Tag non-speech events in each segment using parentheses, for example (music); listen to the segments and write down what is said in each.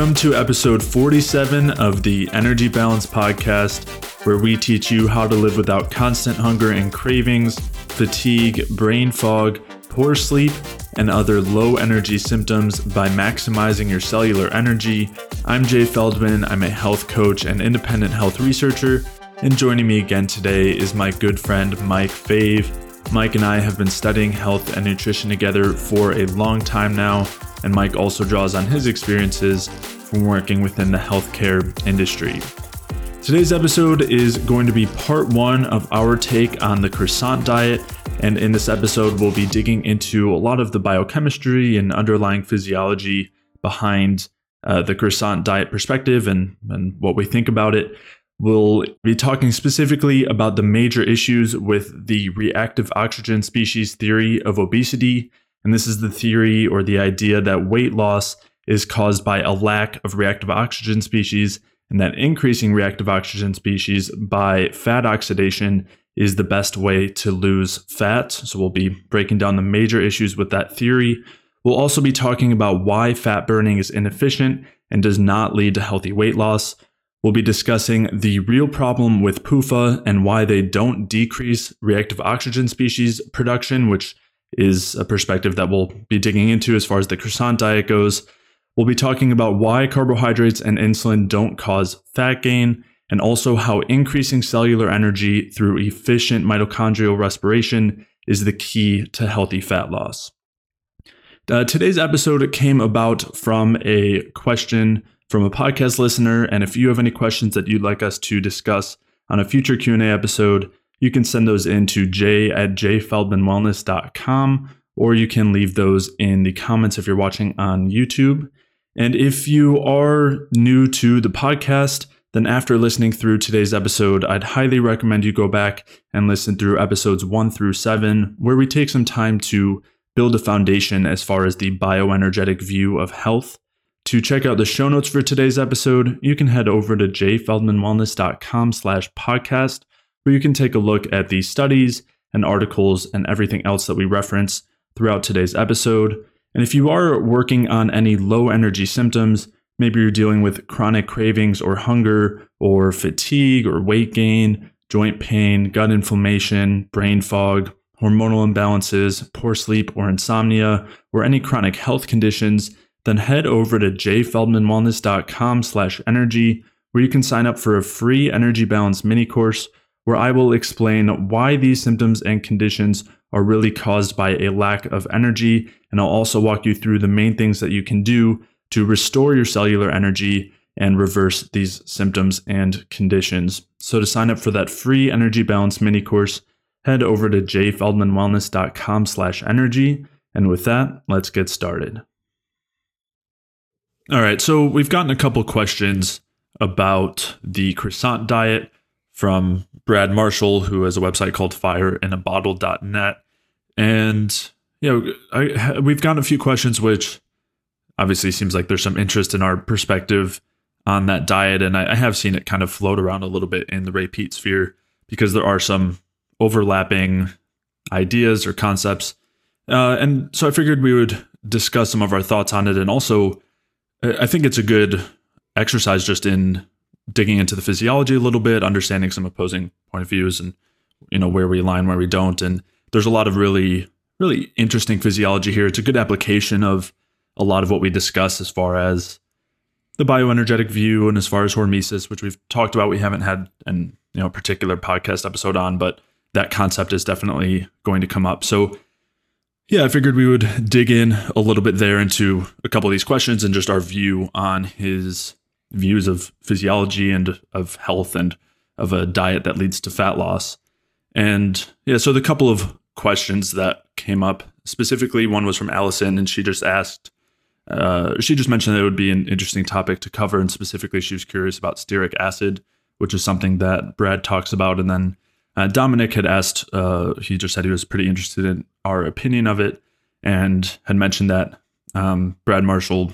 Welcome to episode 47 of the Energy Balance Podcast, where we teach you how to live without constant hunger and cravings, fatigue, brain fog, poor sleep, and other low energy symptoms by maximizing your cellular energy. I'm Jay Feldman. I'm a health coach and independent health researcher. And joining me again today is my good friend Mike Fave. Mike and I have been studying health and nutrition together for a long time now and Mike also draws on his experiences from working within the healthcare industry. Today's episode is going to be part one of our take on the croissant diet. And in this episode, we'll be digging into a lot of the biochemistry and underlying physiology behind uh, the croissant diet perspective and, and what we think about it. We'll be talking specifically about the major issues with the reactive oxygen species theory of obesity and this is the theory or the idea that weight loss is caused by a lack of reactive oxygen species, and that increasing reactive oxygen species by fat oxidation is the best way to lose fat. So we'll be breaking down the major issues with that theory. We'll also be talking about why fat burning is inefficient and does not lead to healthy weight loss. We'll be discussing the real problem with PUFA and why they don't decrease reactive oxygen species production, which is a perspective that we'll be digging into as far as the croissant diet goes. We'll be talking about why carbohydrates and insulin don't cause fat gain, and also how increasing cellular energy through efficient mitochondrial respiration is the key to healthy fat loss. Uh, today's episode came about from a question from a podcast listener, and if you have any questions that you'd like us to discuss on a future Q&A episode, you can send those in to j at jayfeldmanwellness.com or you can leave those in the comments if you're watching on YouTube. And if you are new to the podcast, then after listening through today's episode, I'd highly recommend you go back and listen through episodes one through seven, where we take some time to build a foundation as far as the bioenergetic view of health. To check out the show notes for today's episode, you can head over to jayfeldmanwellness.com slash podcast, where you can take a look at the studies and articles and everything else that we reference throughout today's episode. And if you are working on any low energy symptoms, maybe you're dealing with chronic cravings or hunger or fatigue or weight gain, joint pain, gut inflammation, brain fog, hormonal imbalances, poor sleep or insomnia, or any chronic health conditions, then head over to jayfeldmanwellness.com slash energy where you can sign up for a free energy balance mini course where I will explain why these symptoms and conditions are really caused by a lack of energy. And I'll also walk you through the main things that you can do to restore your cellular energy and reverse these symptoms and conditions. So to sign up for that free energy balance mini course, head over to jayfeldmanwellness.com slash energy. And with that, let's get started. All right, so we've gotten a couple questions about the croissant diet from Brad Marshall, who has a website called fireinaBottle.net. And, you know, I, we've gotten a few questions, which obviously seems like there's some interest in our perspective on that diet. And I, I have seen it kind of float around a little bit in the Ray Peat sphere because there are some overlapping ideas or concepts. Uh, and so I figured we would discuss some of our thoughts on it. And also, I think it's a good exercise just in digging into the physiology a little bit, understanding some opposing point of views and you know where we align, where we don't. And there's a lot of really, really interesting physiology here. It's a good application of a lot of what we discuss as far as the bioenergetic view and as far as hormesis, which we've talked about. We haven't had an you know particular podcast episode on, but that concept is definitely going to come up. So yeah, I figured we would dig in a little bit there into a couple of these questions and just our view on his views of physiology and of health and of a diet that leads to fat loss. And yeah, so the couple of questions that came up specifically, one was from Allison, and she just asked, uh, she just mentioned that it would be an interesting topic to cover, and specifically, she was curious about stearic acid, which is something that Brad talks about. And then uh, Dominic had asked, uh, he just said he was pretty interested in our opinion of it, and had mentioned that um, Brad Marshall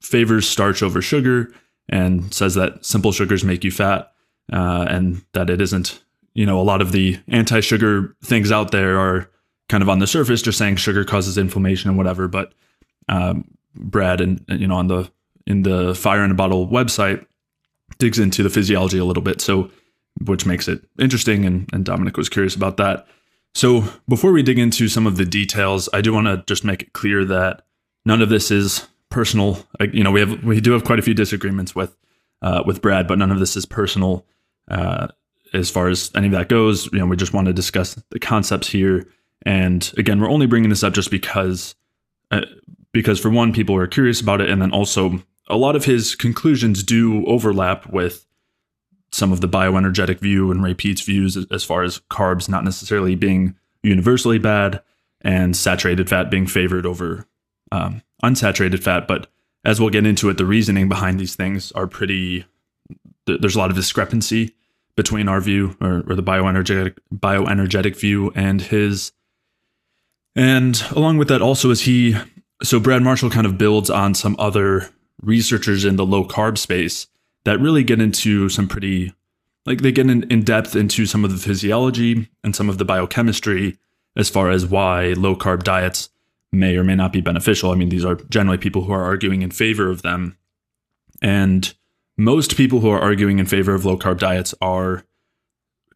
favors starch over sugar and says that simple sugars make you fat uh, and that it isn't you know a lot of the anti-sugar things out there are kind of on the surface just saying sugar causes inflammation and whatever but um, brad and you know on the in the Fire in a Bottle website digs into the physiology a little bit, so which makes it interesting. And, and Dominic was curious about that. So before we dig into some of the details, I do want to just make it clear that none of this is personal. You know, we have we do have quite a few disagreements with uh, with Brad, but none of this is personal uh, as far as any of that goes. You know, we just want to discuss the concepts here. And again, we're only bringing this up just because uh, because for one, people are curious about it, and then also a lot of his conclusions do overlap with some of the bioenergetic view and Ray Peat's views as far as carbs not necessarily being universally bad and saturated fat being favored over um, unsaturated fat. But as we'll get into it, the reasoning behind these things are pretty. There's a lot of discrepancy between our view or, or the bioenergetic bioenergetic view and his. And along with that, also is he. So Brad Marshall kind of builds on some other researchers in the low carb space that really get into some pretty like they get in, in depth into some of the physiology and some of the biochemistry as far as why low carb diets may or may not be beneficial. I mean, these are generally people who are arguing in favor of them. And most people who are arguing in favor of low carb diets are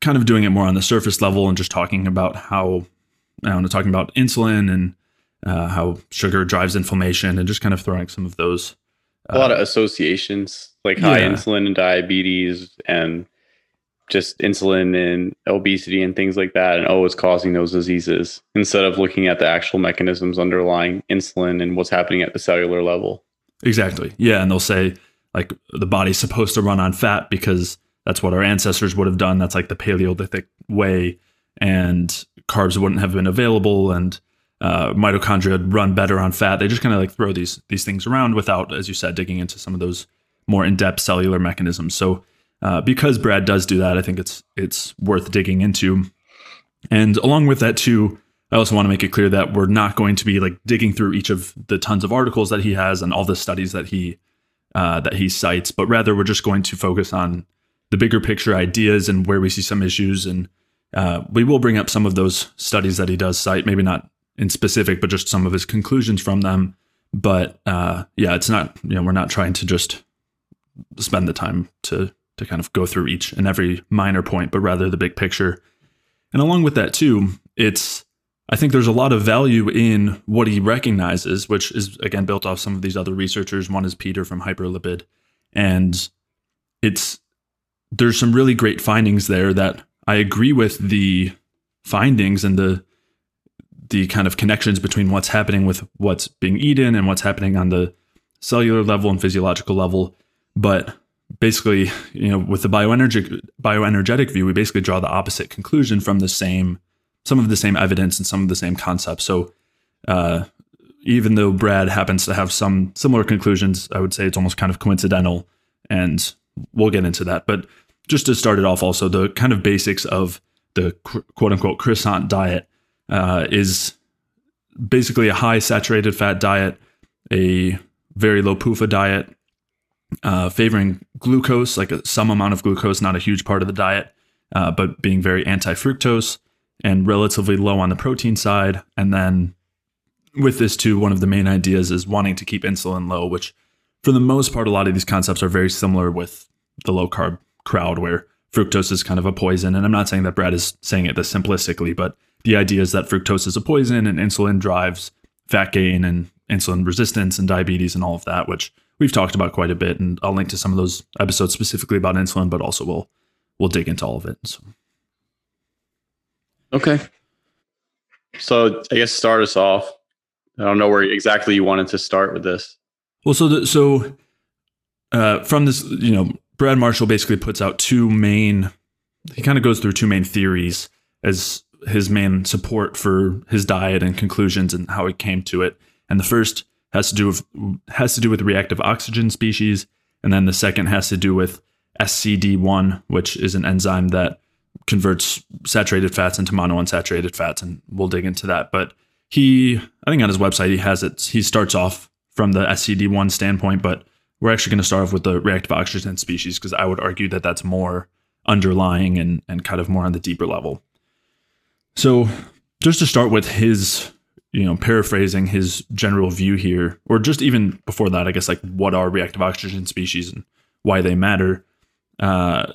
kind of doing it more on the surface level and just talking about how, I don't know, talking about insulin and uh, how sugar drives inflammation and just kind of throwing some of those. Uh, a lot of associations like high yeah. insulin and diabetes and just insulin and obesity and things like that and oh it's causing those diseases instead of looking at the actual mechanisms underlying insulin and what's happening at the cellular level. Exactly. Yeah and they'll say like the body's supposed to run on fat because that's what our ancestors would have done. That's like the paleolithic way and carbs wouldn't have been available and uh, mitochondria run better on fat. They just kind of like throw these these things around without as you said digging into some of those more in-depth cellular mechanisms. So uh, because Brad does do that, I think it's it's worth digging into. And along with that too, I also want to make it clear that we're not going to be like digging through each of the tons of articles that he has and all the studies that he uh, that he cites, but rather we're just going to focus on the bigger picture ideas and where we see some issues. And uh, we will bring up some of those studies that he does cite, maybe not in specific, but just some of his conclusions from them. But uh, yeah, it's not you know we're not trying to just spend the time to to kind of go through each and every minor point, but rather the big picture. And along with that, too, it's, I think there's a lot of value in what he recognizes, which is, again, built off some of these other researchers. One is Peter from Hyperlipid. And it's, there's some really great findings there that I agree with the findings and the, the kind of connections between what's happening with what's being eaten and what's happening on the cellular level and physiological level. But basically, you know, with the bioenergetic bioenergetic view, we basically draw the opposite conclusion from the same some of the same evidence and some of the same concepts. So, uh, even though Brad happens to have some similar conclusions, I would say it's almost kind of coincidental, and we'll get into that. But just to start it off, also the kind of basics of the quote unquote croissant diet uh, is basically a high saturated fat diet, a very low PUFA diet, uh, favoring glucose, like some amount of glucose, not a huge part of the diet, uh, but being very anti fructose and relatively low on the protein side. And then with this, too, one of the main ideas is wanting to keep insulin low, which for the most part, a lot of these concepts are very similar with the low carb crowd, where fructose is kind of a poison. And I'm not saying that Brad is saying it this simplistically, but the idea is that fructose is a poison and insulin drives fat gain and insulin resistance and diabetes and all of that, which we've talked about quite a bit, and I'll link to some of those episodes specifically about insulin, but also we'll we'll dig into all of it. So. Okay. So I guess start us off. I don't know where exactly you wanted to start with this. Well, so the, so uh, from this, you know, Brad Marshall basically puts out two main. He kind of goes through two main theories as his main support for his diet and conclusions and how he came to it. And the first has to do with has to do with reactive oxygen species, and then the second has to do with SCD1, which is an enzyme that converts saturated fats into monounsaturated fats, and we'll dig into that. But he, I think on his website, he has it. He starts off from the SCD1 standpoint, but we're actually going to start off with the reactive oxygen species because I would argue that that's more underlying and and kind of more on the deeper level. So, just to start with his you know, paraphrasing his general view here, or just even before that, I guess, like what are reactive oxygen species and why they matter. Uh,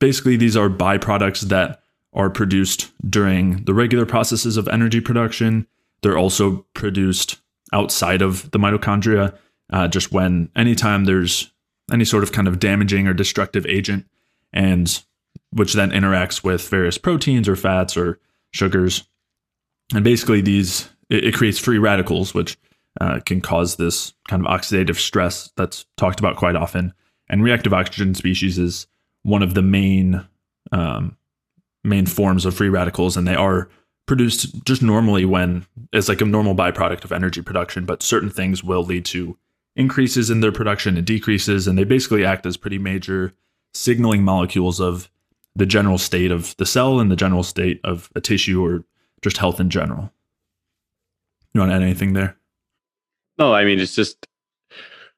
basically, these are byproducts that are produced during the regular processes of energy production. They're also produced outside of the mitochondria, uh, just when anytime there's any sort of kind of damaging or destructive agent, and which then interacts with various proteins or fats or sugars. And basically, these it, it creates free radicals, which uh, can cause this kind of oxidative stress that's talked about quite often. And reactive oxygen species is one of the main um, main forms of free radicals, and they are produced just normally when it's like a normal byproduct of energy production. But certain things will lead to increases in their production and decreases, and they basically act as pretty major signaling molecules of the general state of the cell and the general state of a tissue or just health in general. You want to add anything there? No, I mean it's just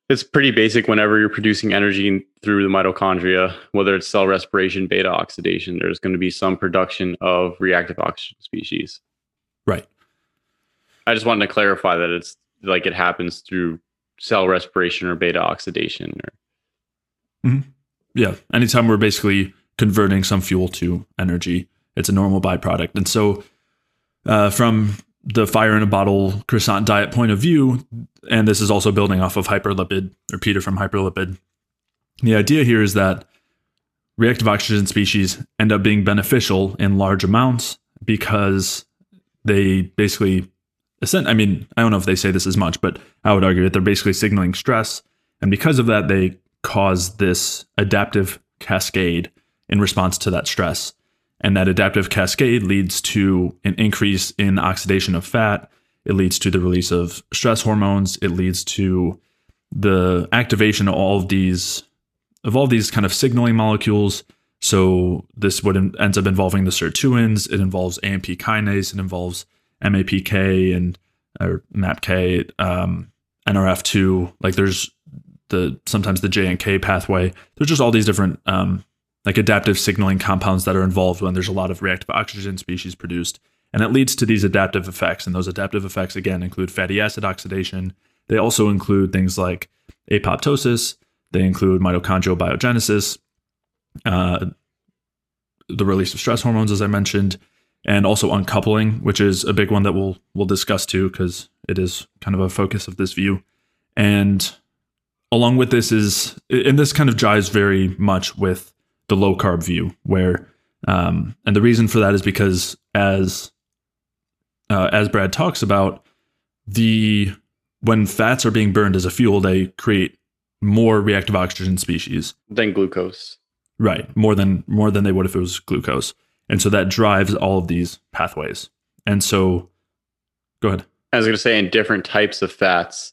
it's pretty basic whenever you're producing energy through the mitochondria, whether it's cell respiration, beta oxidation, there's going to be some production of reactive oxygen species. Right. I just wanted to clarify that it's like it happens through cell respiration or beta oxidation or mm-hmm. yeah anytime we're basically converting some fuel to energy it's a normal byproduct and so uh, from the fire in a bottle croissant diet point of view, and this is also building off of hyperlipid or Peter from hyperlipid. The idea here is that reactive oxygen species end up being beneficial in large amounts because they basically I mean, I don't know if they say this as much, but I would argue that they're basically signaling stress. And because of that, they cause this adaptive cascade in response to that stress. And that adaptive cascade leads to an increase in oxidation of fat. It leads to the release of stress hormones. It leads to the activation of all of these of all these kind of signaling molecules. So this would ends up involving the sirtuins. It involves AMP kinase. It involves MAPK and or MAPK, um, NRF2. Like there's the sometimes the JNK pathway. There's just all these different um, like adaptive signaling compounds that are involved when there's a lot of reactive oxygen species produced. And it leads to these adaptive effects. And those adaptive effects, again, include fatty acid oxidation. They also include things like apoptosis, they include mitochondrial biogenesis, uh, the release of stress hormones, as I mentioned, and also uncoupling, which is a big one that we'll we'll discuss too, because it is kind of a focus of this view. And along with this is, and this kind of jives very much with the low carb view, where um, and the reason for that is because as uh, as Brad talks about the when fats are being burned as a fuel, they create more reactive oxygen species than glucose. Right, more than more than they would if it was glucose, and so that drives all of these pathways. And so, go ahead. I was going to say, in different types of fats,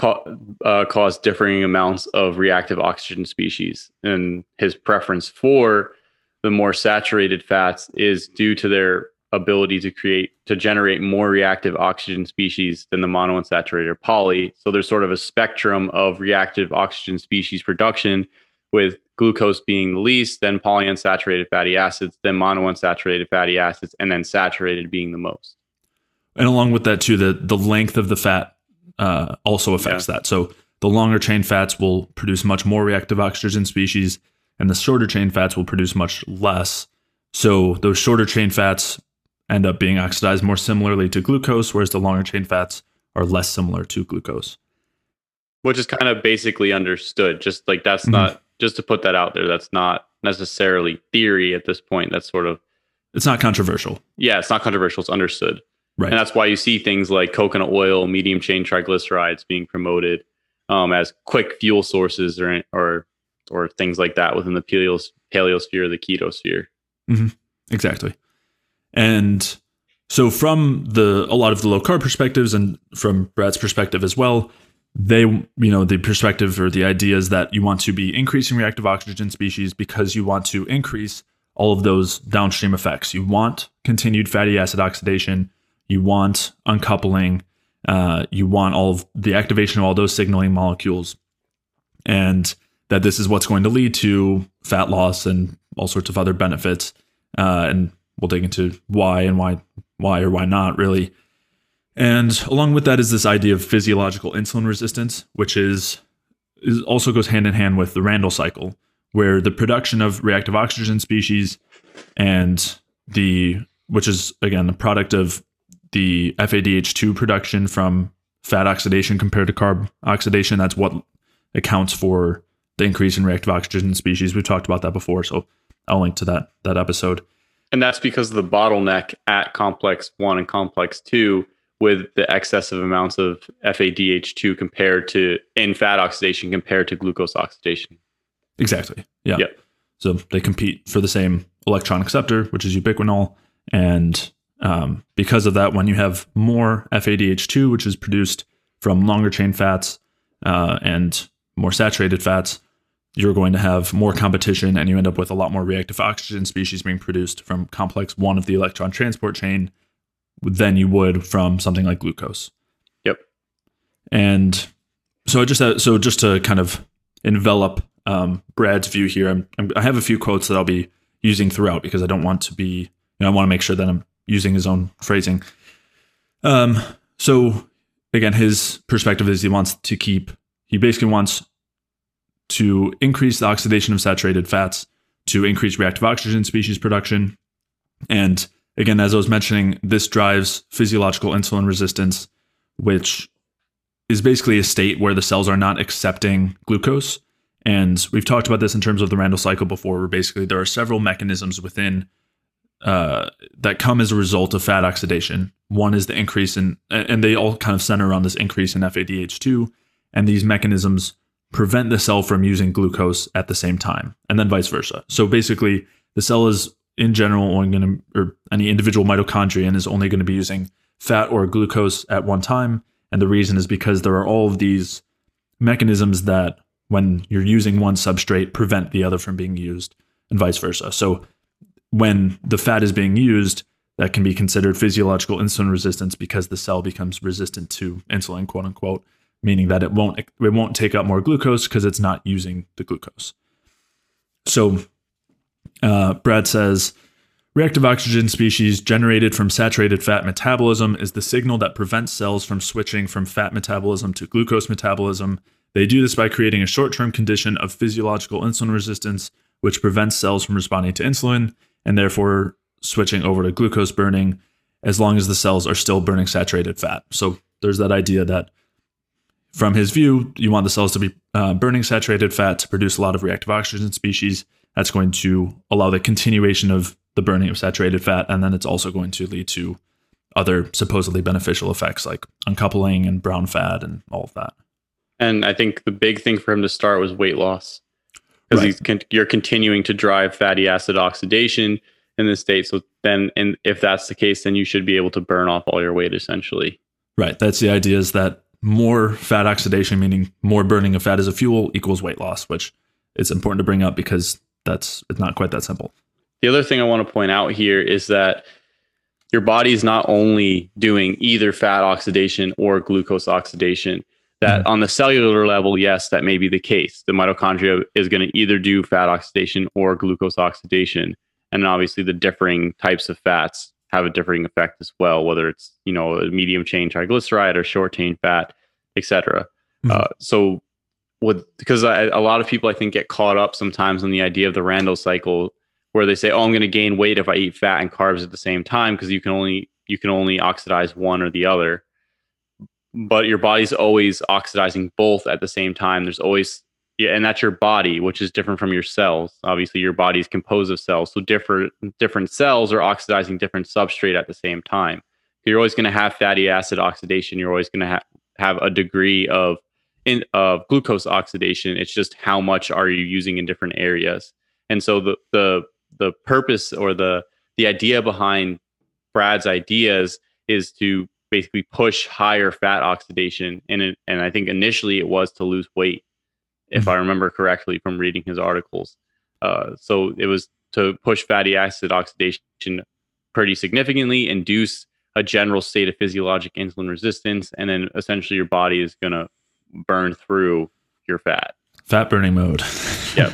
uh, cause differing amounts of reactive oxygen species. And his preference for the more saturated fats is due to their ability to create to generate more reactive oxygen species than the monounsaturated or poly. So there's sort of a spectrum of reactive oxygen species production with glucose being the least, then polyunsaturated fatty acids, then monounsaturated fatty acids, and then saturated being the most. And along with that too, the the length of the fat uh, also affects yeah. that. So the longer chain fats will produce much more reactive oxygen species, and the shorter chain fats will produce much less. So those shorter chain fats end up being oxidized more similarly to glucose, whereas the longer chain fats are less similar to glucose. Which is kind of basically understood. Just like that's mm-hmm. not just to put that out there. That's not necessarily theory at this point. That's sort of it's not controversial. Yeah, it's not controversial. It's understood. Right. And that's why you see things like coconut oil, medium chain triglycerides being promoted um, as quick fuel sources or or or things like that within the paleos- paleosphere, the ketosphere. Mm-hmm. Exactly. And so from the a lot of the low carb perspectives and from Brad's perspective as well, they you know the perspective or the idea is that you want to be increasing reactive oxygen species because you want to increase all of those downstream effects. You want continued fatty acid oxidation you want uncoupling, uh, you want all of the activation of all those signaling molecules, and that this is what's going to lead to fat loss and all sorts of other benefits. Uh, and we'll dig into why and why why or why not really. And along with that is this idea of physiological insulin resistance, which is, is also goes hand in hand with the Randle cycle, where the production of reactive oxygen species and the which is again the product of the FADH2 production from fat oxidation compared to carb oxidation. That's what accounts for the increase in reactive oxygen species. We've talked about that before, so I'll link to that that episode. And that's because of the bottleneck at complex one and complex two with the excessive amounts of FADH2 compared to in fat oxidation compared to glucose oxidation. Exactly. Yeah. Yep. So they compete for the same electron acceptor, which is ubiquinol. And um, because of that, when you have more FADH2, which is produced from longer chain fats uh, and more saturated fats, you're going to have more competition and you end up with a lot more reactive oxygen species being produced from complex one of the electron transport chain than you would from something like glucose. Yep. And so just uh, so just to kind of envelop um, Brad's view here, I'm, I'm, i have a few quotes that I'll be using throughout because I don't want to be, you know, I want to make sure that I'm using his own phrasing. Um, so again, his perspective is he wants to keep, he basically wants to increase the oxidation of saturated fats to increase reactive oxygen species production. And again, as I was mentioning, this drives physiological insulin resistance, which is basically a state where the cells are not accepting glucose. And we've talked about this in terms of the Randle cycle before, where basically there are several mechanisms within uh, that come as a result of fat oxidation. One is the increase in, and they all kind of center around this increase in FADH2. And these mechanisms prevent the cell from using glucose at the same time, and then vice versa. So basically, the cell is in general only going to, or any individual mitochondrion is only going to be using fat or glucose at one time. And the reason is because there are all of these mechanisms that, when you're using one substrate, prevent the other from being used, and vice versa. So when the fat is being used, that can be considered physiological insulin resistance because the cell becomes resistant to insulin, quote unquote meaning that it won't it won't take up more glucose because it's not using the glucose. So uh, Brad says reactive oxygen species generated from saturated fat metabolism is the signal that prevents cells from switching from fat metabolism to glucose metabolism. They do this by creating a short-term condition of physiological insulin resistance, which prevents cells from responding to insulin and therefore switching over to glucose burning as long as the cells are still burning saturated fat. So there's that idea that from his view, you want the cells to be uh, burning saturated fat to produce a lot of reactive oxygen species. That's going to allow the continuation of the burning of saturated fat, and then it's also going to lead to other supposedly beneficial effects like uncoupling and brown fat and all of that. And I think the big thing for him to start was weight loss because right. you're continuing to drive fatty acid oxidation in the state. So then, and if that's the case, then you should be able to burn off all your weight essentially. Right. That's the idea is that more fat oxidation, meaning more burning of fat as a fuel, equals weight loss, which is important to bring up because that's it's not quite that simple. The other thing I want to point out here is that your body is not only doing either fat oxidation or glucose oxidation. That mm-hmm. on the cellular level, yes, that may be the case. The mitochondria is going to either do fat oxidation or glucose oxidation. And obviously, the differing types of fats have a differing effect as well, whether it's you know a medium chain triglyceride or short chain fat, etc. Mm-hmm. Uh, so, with because I, a lot of people I think get caught up sometimes in the idea of the Randle cycle, where they say, "Oh, I'm going to gain weight if I eat fat and carbs at the same time," because you can only you can only oxidize one or the other. But your body's always oxidizing both at the same time. There's always yeah, and that's your body, which is different from your cells. Obviously, your body is composed of cells, so different different cells are oxidizing different substrate at the same time. You're always going to have fatty acid oxidation. You're always going to ha- have a degree of in of glucose oxidation. It's just how much are you using in different areas. And so the the the purpose or the the idea behind Brad's ideas is to basically push higher fat oxidation. And it, and I think initially it was to lose weight if mm-hmm. I remember correctly from reading his articles. Uh, so it was to push fatty acid oxidation pretty significantly, induce a general state of physiologic insulin resistance, and then essentially your body is going to burn through your fat. Fat burning mode. yep.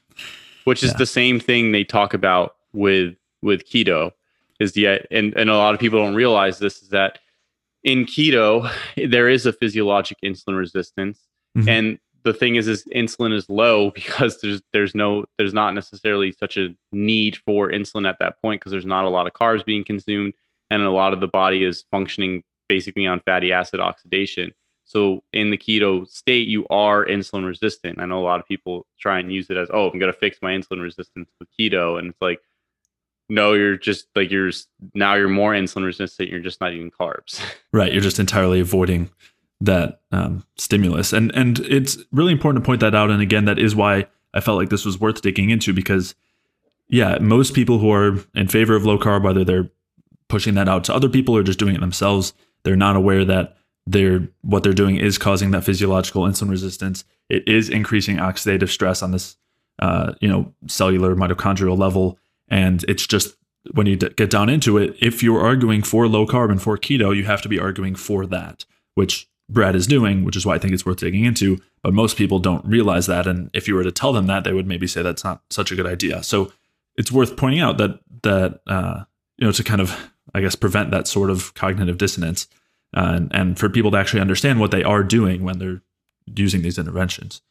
(laughs) Which is yeah. the same thing they talk about with with keto is the and, and a lot of people don't realize this is that in keto, there is a physiologic insulin resistance, mm-hmm. and the thing is, is insulin is low (laughs) because there's there's no there's not necessarily such a need for insulin at that point because there's not a lot of carbs being consumed, and a lot of the body is functioning basically on fatty acid oxidation. So in the keto state, you are insulin resistant. I know a lot of people try and use it as, oh, I'm going to fix my insulin resistance with keto. And it's like, no, you're just like, you're now you're more insulin resistant. You're just not eating carbs. (laughs) Right. You're just entirely avoiding that um, stimulus. And, and it's really important to point that out. And again, that is why I felt like this was worth digging into because, yeah, most people who are in favor of low carb, whether they're pushing that out to other people or just doing it themselves, they're not aware that they're what they're doing is causing that physiological insulin resistance. It is increasing oxidative stress on this, uh, you know, cellular mitochondrial level, and it's just when you d- get down into it, if you're arguing for low carb and for keto, you have to be arguing for that, which Brad is doing, which is why I think it's worth digging into. But most people don't realize that, and if you were to tell them that, they would maybe say that's not such a good idea. So it's worth pointing out that that uh, you know to kind of I guess prevent that sort of cognitive dissonance uh, and, and for people to actually understand what they are doing when they're using these interventions.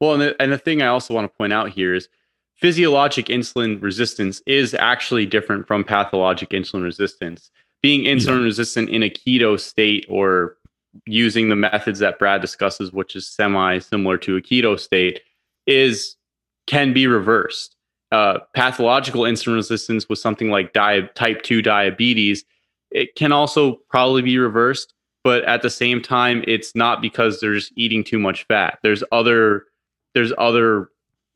Well, and the, and the thing I also want to point out here is physiologic insulin resistance is actually different from pathologic insulin resistance. Being insulin yeah. resistant in a keto state or using the methods that Brad discusses, which is semi similar to a keto state, is can be reversed. Uh, pathological insulin resistance with something like di- type 2 diabetes it can also probably be reversed, but at the same time, it's not because there's eating too much fat. There's other there's other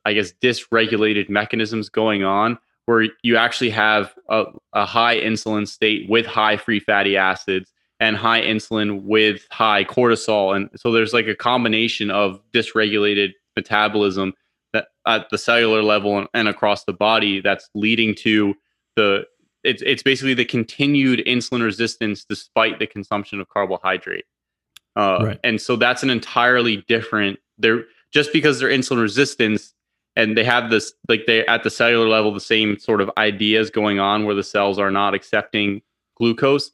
I guess dysregulated mechanisms going on where you actually have a, a high insulin state with high free fatty acids and high insulin with high cortisol. And so there's like a combination of dysregulated metabolism that at the cellular level and, and across the body that's leading to the it's it's basically the continued insulin resistance despite the consumption of carbohydrate. Uh, right. And so that's an entirely different. They're just because they're insulin resistance and they have this like they at the cellular level the same sort of ideas going on where the cells are not accepting glucose.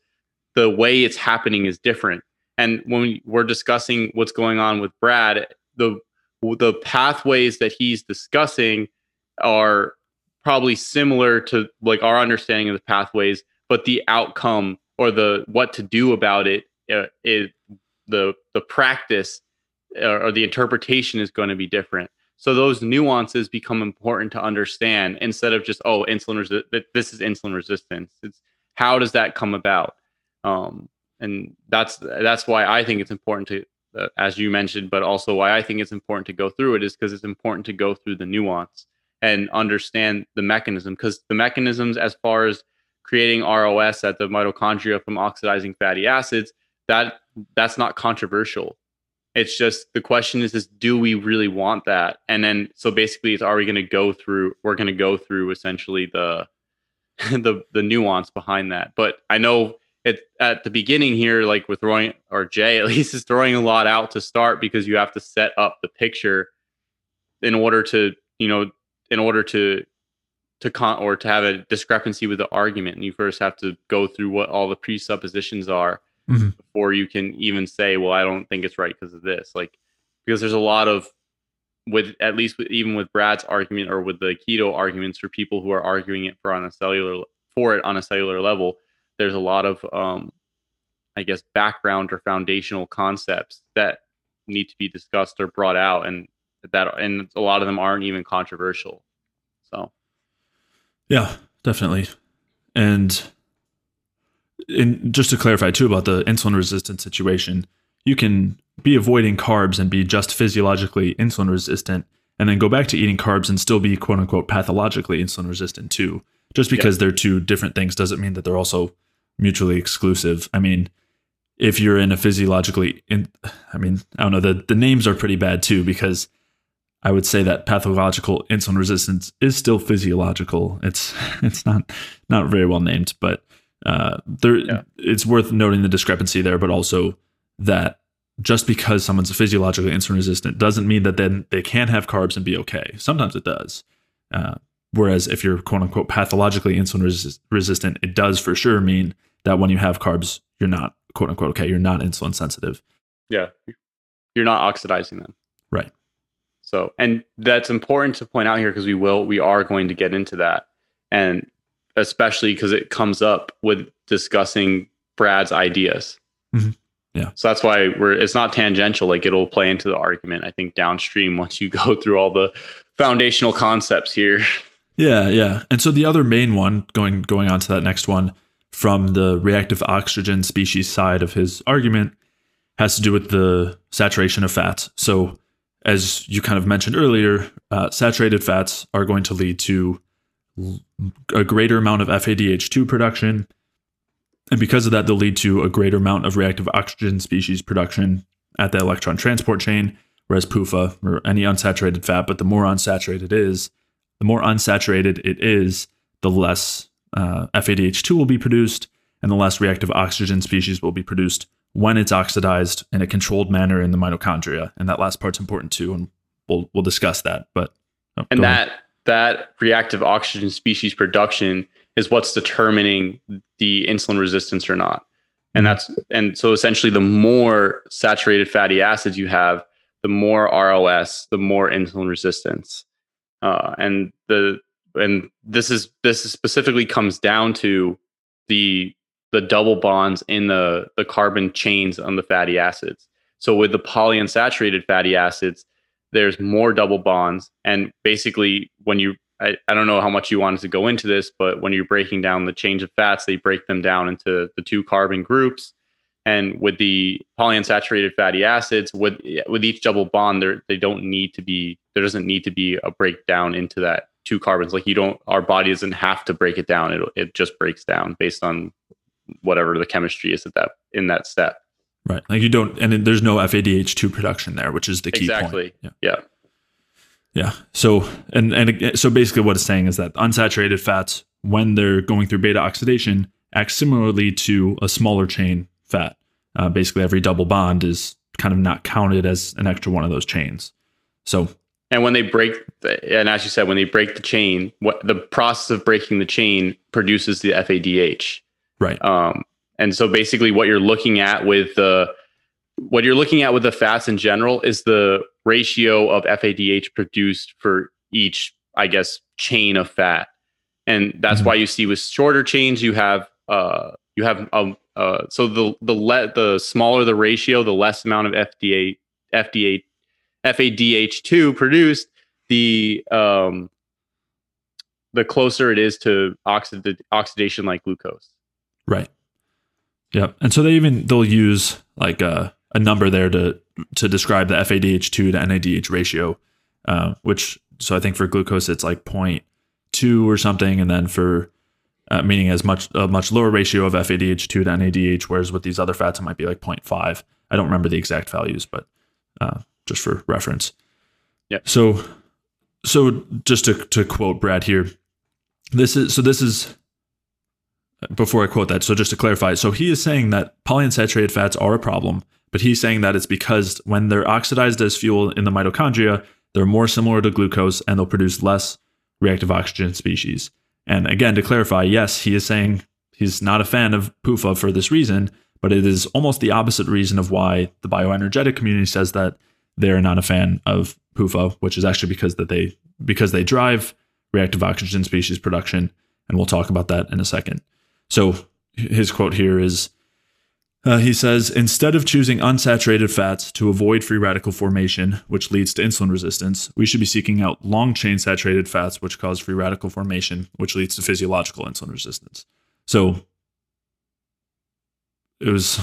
The way it's happening is different. And when we're discussing what's going on with Brad, the the pathways that he's discussing are probably similar to like our understanding of the pathways, but the outcome or the what to do about it uh, the the practice uh, or the interpretation is going to be different. So those nuances become important to understand instead of just oh insulin resi- this is insulin resistance. It's how does that come about? Um, and that's that's why I think it's important to uh, as you mentioned, but also why I think it's important to go through it is because it's important to go through the nuance and understand the mechanism because the mechanisms as far as creating ROS at the mitochondria from oxidizing fatty acids that that's not controversial it's just the question is is do we really want that? And then so basically it's are we going to go through we're going to go through essentially the (laughs) the the nuance behind that. But i know it at the beginning here like with throwing or jay at (laughs) least is throwing a lot out to start because you have to set up the picture in order to you know in order to to con or to have a discrepancy with the argument. And you first have to go through what all the presuppositions are mm-hmm. before you can even say well i don't think it's right because of this like because there's a lot of with at least with, even with brad's argument or with the keto arguments for people who are arguing it for on a cellular for it on a cellular level there's a lot of um i guess background or foundational concepts that need to be discussed or brought out and that and a lot of them aren't even controversial. So yeah, definitely. And and just to clarify too about the insulin resistant situation, you can be avoiding carbs and be just physiologically insulin resistant and then go back to eating carbs and still be quote unquote pathologically insulin resistant too. Just because yep. they're two different things doesn't mean that they're also mutually exclusive. I mean, if you're in a physiologically in I mean, I don't know, the the names are pretty bad too because I would say that pathological insulin resistance is still physiological. It's (laughs) it's not not very well named, but uh, there yeah. it's worth noting the discrepancy there, but also that just because someone's physiologically insulin resistant doesn't mean that then they can't have carbs and be okay. Sometimes it does. Uh, whereas if you're quote unquote pathologically insulin resistant, it does for sure mean that when you have carbs, you're not quote unquote, okay, you're not insulin sensitive. Yeah. You're not oxidizing them. Right. So, and that's important to point out here because we will, we are going to get into that. And especially because it comes up with discussing Brad's ideas. Mm-hmm. Yeah. So that's why we're, it's not tangential. Like it'll play into the argument, I think, downstream (laughs) once you go through all the foundational concepts here. Yeah. Yeah. And so the other main one, going, going on to that next one from the reactive oxygen species side of his argument, has to do with the saturation of fats. So, as you kind of mentioned earlier, uh, saturated fats are going to lead to a greater amount of FADH2 production. And because of that, they'll lead to a greater amount of reactive oxygen species production at the electron transport chain. Whereas PUFA, or any unsaturated fat, but the more unsaturated it is, the more unsaturated it is, the less uh, FADH2 will be produced and the less reactive oxygen species will be produced when it's oxidized in a controlled manner in the mitochondria. And that last part's important too, and we'll we'll discuss that. But oh, and that ahead. That reactive oxygen species production is what's determining the insulin resistance or not. And that's and so essentially the more saturated fatty acids you have, the more ROS, the more insulin resistance. Uh, and the and this is this specifically comes down to the the double bonds in the the carbon chains on the fatty acids. So with the polyunsaturated fatty acids, there's more double bonds, and basically when you I, I don't know how much you wanted to go into this, but when you're breaking down the change of fats, they break them down into the two carbon groups. And with the polyunsaturated fatty acids, with with each double bond, there they don't need to be there doesn't need to be a breakdown into that two carbons. Like you don't, our body doesn't have to break it down. It it just breaks down based on whatever the chemistry is at that in that step. Right. Like you don't, and there's no FADH2 production there, which is the key exactly. point. Yeah. yeah. Yeah. So, and, and so basically what it's saying is that unsaturated fats, when they're going through beta oxidation, act similarly to a smaller chain fat. Uh, basically, every double bond is kind of not counted as an extra one of those chains. So, and when they break, the, and as you said, when they break the chain, what the process of breaking the chain produces the FADH. Right. Um, and so basically what you're looking at with the what you're looking at with the fats in general is the ratio of FADH produced for each, I guess, chain of fat. And that's mm-hmm. why you see with shorter chains you have uh you have um uh so the the le- the smaller the ratio, the less amount of FDA FDA FADH2 produced, the um the closer it is to oxid- oxidation like glucose. Right. Yeah. And so they even they'll use like a, a number there to to describe the FADH2 to NADH ratio, uh, which so I think for glucose it's like 0.2 or something, and then for uh, meaning as much a much lower ratio of FADH2 to NADH, whereas with these other fats it might be like 0.5. I don't remember the exact values, but uh, just for reference. Yeah. So so just to to quote Brad here, this is so this is before I quote that, so just to clarify, so he is saying that polyunsaturated fats are a problem, but he's saying that it's because when they're oxidized as fuel in the mitochondria, they're more similar to glucose and they'll produce less reactive oxygen species. And again, to clarify, yes, he is saying he's not a fan of PUFA for this reason, but it is almost the opposite reason of why the bioenergetic community says that they're not a fan of PUFA, which is actually because that they because they drive reactive oxygen species production, and we'll talk about that in a second. So his quote here is uh, he says, instead of choosing unsaturated fats to avoid free radical formation, which leads to insulin resistance, we should be seeking out long chain saturated fats, which cause free radical formation, which leads to physiological insulin resistance. So it was,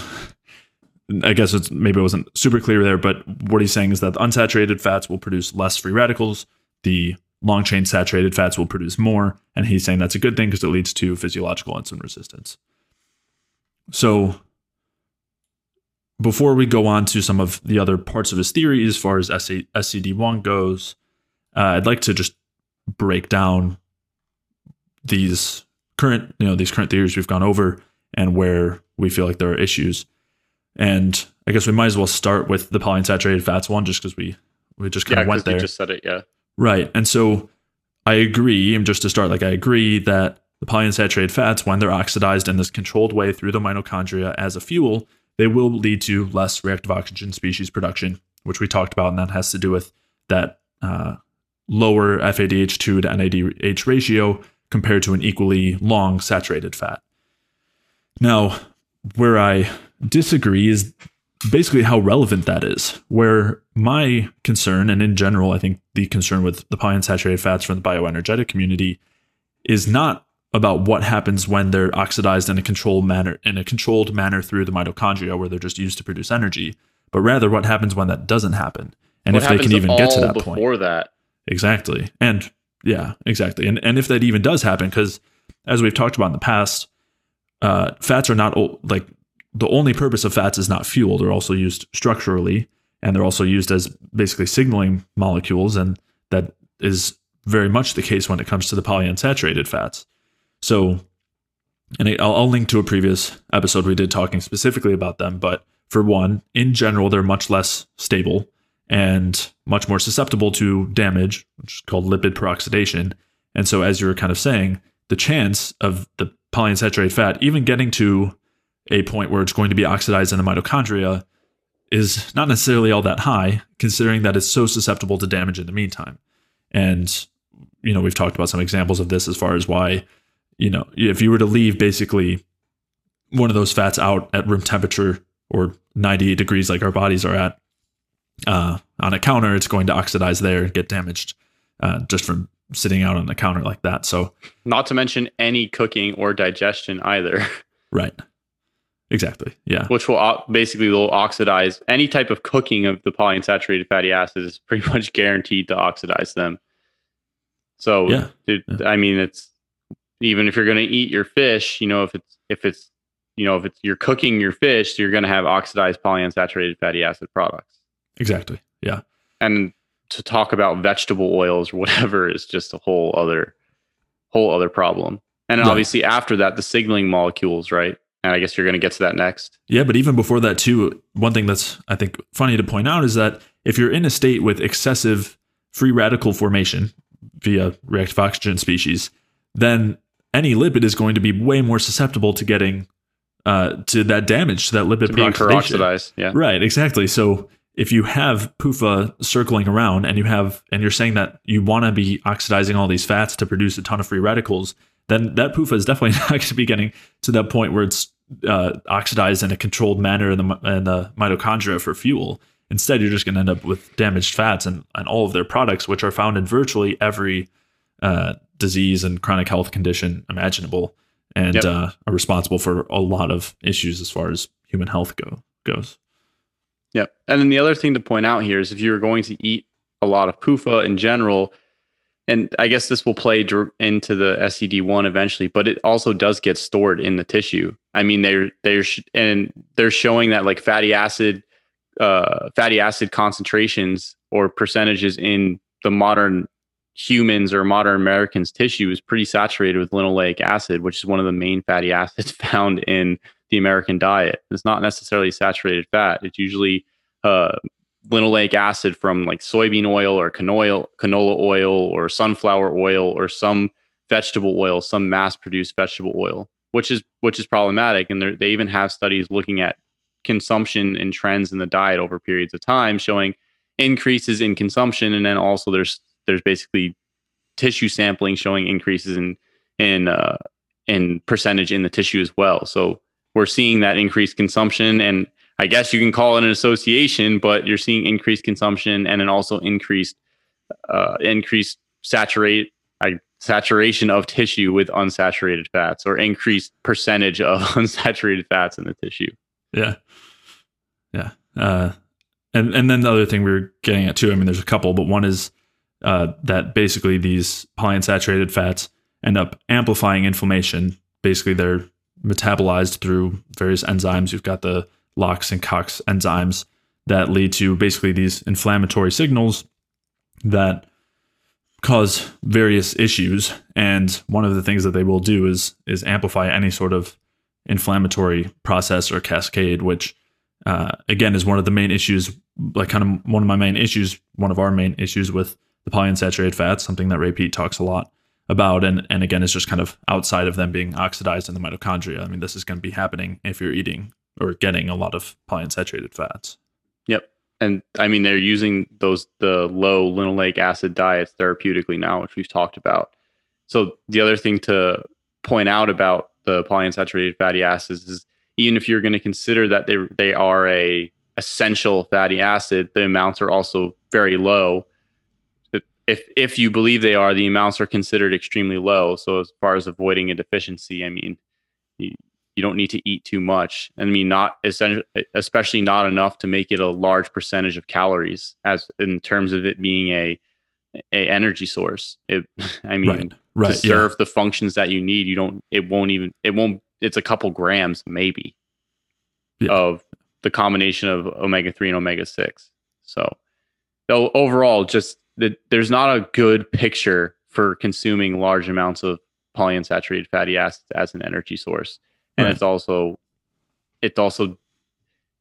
I guess it's maybe it wasn't super clear there, but what he's saying is that the unsaturated fats will produce less free radicals. The long chain saturated fats will produce more. And he's saying that's a good thing because it leads to physiological insulin resistance. So, before we go on to some of the other parts of his theory as far as SCD1 goes, uh, I'd like to just break down these current, you know, these current theories we've gone over and where we feel like there are issues. And I guess we might as well start with the polyunsaturated fats one, just because we we just kind yeah, of went there. just said it, yeah. Right. And so I agree, and just to start, like I agree that the polyunsaturated fats, when they're oxidized in this controlled way through the mitochondria as a fuel, they will lead to less reactive oxygen species production, which we talked about, and that has to do with that uh, lower FADH2 to NADH ratio compared to an equally long saturated fat. Now, where I disagree is basically how relevant that is. Where my concern, and in general, I think the concern with the polyunsaturated fats from the bioenergetic community is not about what happens when they're oxidized in a controlled manner in a controlled manner through the mitochondria where they're just used to produce energy, but rather what happens when that doesn't happen. And what if they can even get to that before point. Before that. Exactly. And yeah, exactly. And and if that even does happen, because as we've talked about in the past, uh, fats are not like the only purpose of fats is not fuel. They're also used structurally, and they're also used as basically signaling molecules, and that is very much the case when it comes to the polyunsaturated fats. So, and I'll, I'll link to a previous episode we did talking specifically about them. But for one, in general, they're much less stable and much more susceptible to damage, which is called lipid peroxidation. And so, as you were kind of saying, the chance of the polyunsaturated fat even getting to a point where it's going to be oxidized in the mitochondria is not necessarily all that high, considering that it's so susceptible to damage in the meantime. And, you know, we've talked about some examples of this as far as why, you know, if you were to leave basically one of those fats out at room temperature or 98 degrees like our bodies are at, uh, on a counter, it's going to oxidize there and get damaged uh, just from sitting out on the counter like that. So, not to mention any cooking or digestion either. Right. Exactly. Yeah. Which will basically will oxidize any type of cooking of the polyunsaturated fatty acids is pretty (laughs) much guaranteed to oxidize them. So, yeah. It, yeah. I mean, it's even if you're going to eat your fish, you know, if it's if it's you know if it's you're cooking your fish, you're going to have oxidized polyunsaturated fatty acid products. Exactly. Yeah. And to talk about vegetable oils or whatever (laughs) is just a whole other whole other problem. And right. obviously after that, the signaling molecules, right? And I guess you're going to get to that next. Yeah, but even before that, too, one thing that's I think funny to point out is that if you're in a state with excessive free radical formation via reactive oxygen species, then any lipid is going to be way more susceptible to getting uh, to that damage, to that lipid to being peroxidized. Yeah, right, exactly. So if you have PUFA circling around and you have and you're saying that you want to be oxidizing all these fats to produce a ton of free radicals, then that PUFA is definitely (laughs) not going to be getting to that point where it's uh, oxidized in a controlled manner in the, in the mitochondria for fuel. Instead, you're just going to end up with damaged fats and, and all of their products, which are found in virtually every uh, disease and chronic health condition imaginable, and yep. uh, are responsible for a lot of issues as far as human health go goes. Yep. And then the other thing to point out here is if you're going to eat a lot of PUFA in general, and I guess this will play into the SCD1 eventually, but it also does get stored in the tissue. I mean, they're they're sh- and they're showing that like fatty acid, uh, fatty acid concentrations or percentages in the modern humans or modern Americans' tissue is pretty saturated with linoleic acid, which is one of the main fatty (laughs) acids found in the American diet. It's not necessarily saturated fat. It's usually uh, linoleic acid from like soybean oil or canola, canola oil or sunflower oil or some vegetable oil, some mass-produced vegetable oil, which is which is problematic. And they even have studies looking at consumption and trends in the diet over periods of time, showing increases in consumption, and then also there's there's basically tissue sampling showing increases in in uh, in percentage in the tissue as well. So we're seeing that increased consumption and I guess you can call it an association, but you're seeing increased consumption and then also increased uh, increased saturate uh, saturation of tissue with unsaturated fats or increased percentage of (laughs) unsaturated fats in the tissue. Yeah, yeah, uh, and and then the other thing we were getting at too. I mean, there's a couple, but one is uh, that basically these polyunsaturated fats end up amplifying inflammation. Basically, they're metabolized through various enzymes. You've got the LOX and COX enzymes that lead to basically these inflammatory signals that cause various issues. And one of the things that they will do is is amplify any sort of inflammatory process or cascade, which uh, again is one of the main issues, like kind of one of my main issues, one of our main issues with the polyunsaturated fats, something that Ray Peat talks a lot about. And and again, it's just kind of outside of them being oxidized in the mitochondria. I mean, this is going to be happening if you're eating or getting a lot of polyunsaturated fats. Yep. And I mean, they're using those, the low linoleic acid diets therapeutically now, which we've talked about. So the other thing to point out about the polyunsaturated fatty acids is even if you're going to consider that they they are a essential fatty acid, the amounts are also very low. If if you believe they are, the amounts are considered extremely low. So as far as avoiding a deficiency, I mean, you, you don't need to eat too much. I mean, not especially not enough to make it a large percentage of calories, as in terms of it being a a energy source. It, (laughs) I mean, right, right, to serve yeah. the functions that you need, you don't. It won't even. It won't. It's a couple grams, maybe, yeah. of the combination of omega three and omega six. So, though overall, just the, there's not a good picture for consuming large amounts of polyunsaturated fatty acids as an energy source, and right. it's also, it's also,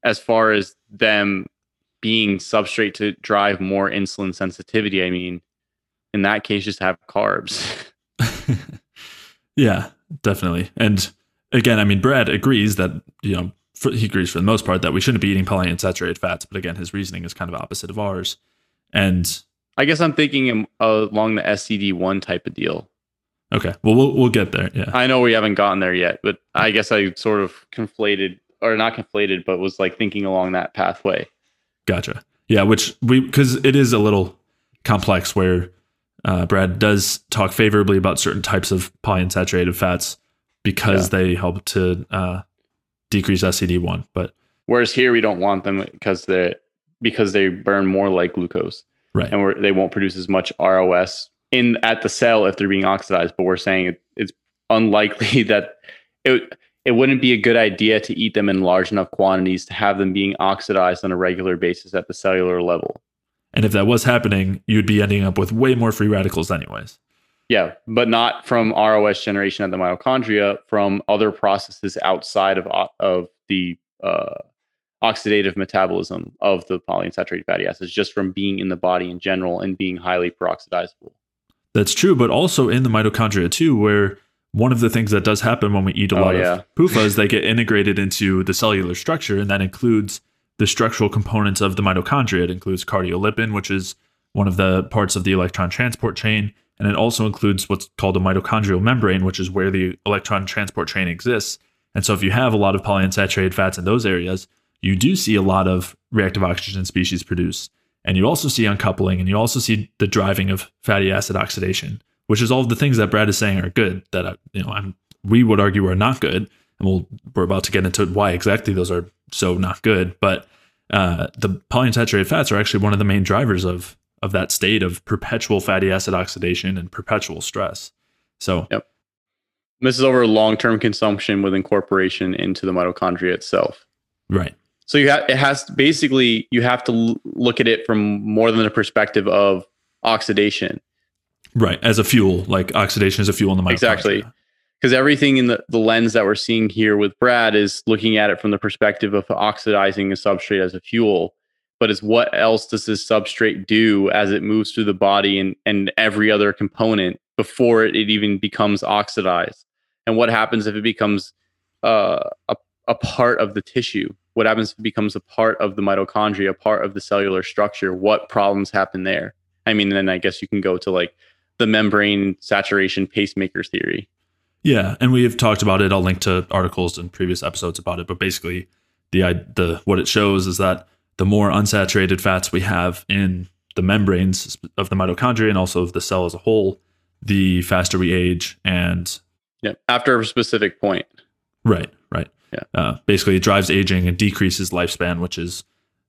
as far as them being substrate to drive more insulin sensitivity, I mean, in that case, just have carbs. (laughs) yeah, definitely. And again, I mean, Brad agrees that, you know, for, he agrees for the most part that we shouldn't be eating polyunsaturated fats. But again, his reasoning is kind of opposite of ours. And I guess I'm thinking along the SCD1 type of deal. Okay. Well, we'll we'll get there. Yeah. I know we haven't gotten there yet, but I guess I sort of conflated or not conflated, but was like thinking along that pathway. Gotcha. Yeah, which we because it is a little complex where uh, Brad does talk favorably about certain types of polyunsaturated fats because yeah. they help to uh, decrease SCD1. But whereas here we don't want them because they because they burn more like glucose, right? And they won't produce as much ROS in at the cell if they're being oxidized. But we're saying it, it's unlikely (laughs) that it it wouldn't be a good idea to eat them in large enough quantities to have them being oxidized on a regular basis at the cellular level. And if that was happening, you'd be ending up with way more free radicals, anyways. Yeah, but not from ROS generation at the mitochondria, from other processes outside of of the uh, oxidative metabolism of the polyunsaturated fatty acids, just from being in the body in general and being highly peroxidizable. That's true, but also in the mitochondria too, where one of the things that does happen when we eat a oh, lot yeah. of PUFAs, (laughs) they get integrated into the cellular structure, and that includes the structural components of the mitochondria. It includes cardiolipin, which is one of the parts of the electron transport chain. And it also includes what's called a mitochondrial membrane, which is where the electron transport chain exists. And so if you have a lot of polyunsaturated fats in those areas, you do see a lot of reactive oxygen species produced. And you also see uncoupling and you also see the driving of fatty acid oxidation, which is all of the things that Brad is saying are good that uh, you know I'm, we would argue are not good. And we'll, we're about to get into why exactly those are so not good. But uh, the polyunsaturated fats are actually one of the main drivers of of that state of perpetual fatty acid oxidation and perpetual stress. So, yep. This is over long term consumption with incorporation into the mitochondria itself. Right. So you have it has basically you have to l- look at it from more than the perspective of oxidation. Right, as a fuel, like oxidation is a fuel in the mitochondria. Exactly. Because everything in the, the lens that we're seeing here with Brad is looking at it from the perspective of oxidizing a substrate as a fuel but it's what else does this substrate do as it moves through the body and, and every other component before it, it even becomes oxidized? And what happens if it becomes uh, a, a part of the tissue? What happens if it becomes a part of the mitochondria, a part of the cellular structure? What problems happen there? I mean, then I guess you can go to like the membrane saturation pacemaker theory. Yeah, and we have talked about it. I'll link to articles and previous episodes about it. But basically, the the what it shows is that the more unsaturated fats we have in the membranes of the mitochondria and also of the cell as a whole, the faster we age. And yeah, after a specific point. Right. Yeah. Uh, basically, it drives aging and decreases lifespan, which is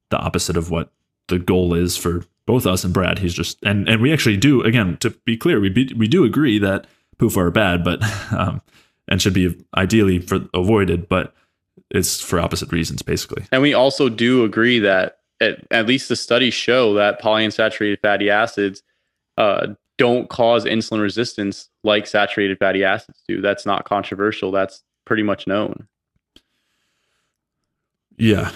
the opposite of what the goal is for both us and Brad. He's just and and we actually do again to be clear, we be, we do agree that PUFA are bad, but (laughs) um, and should be ideally for avoided. But it's for opposite reasons, basically. And we also do agree that at, at least the studies show that polyunsaturated fatty acids uh, don't cause insulin resistance like saturated fatty acids do. That's not controversial. That's pretty much known. Yeah.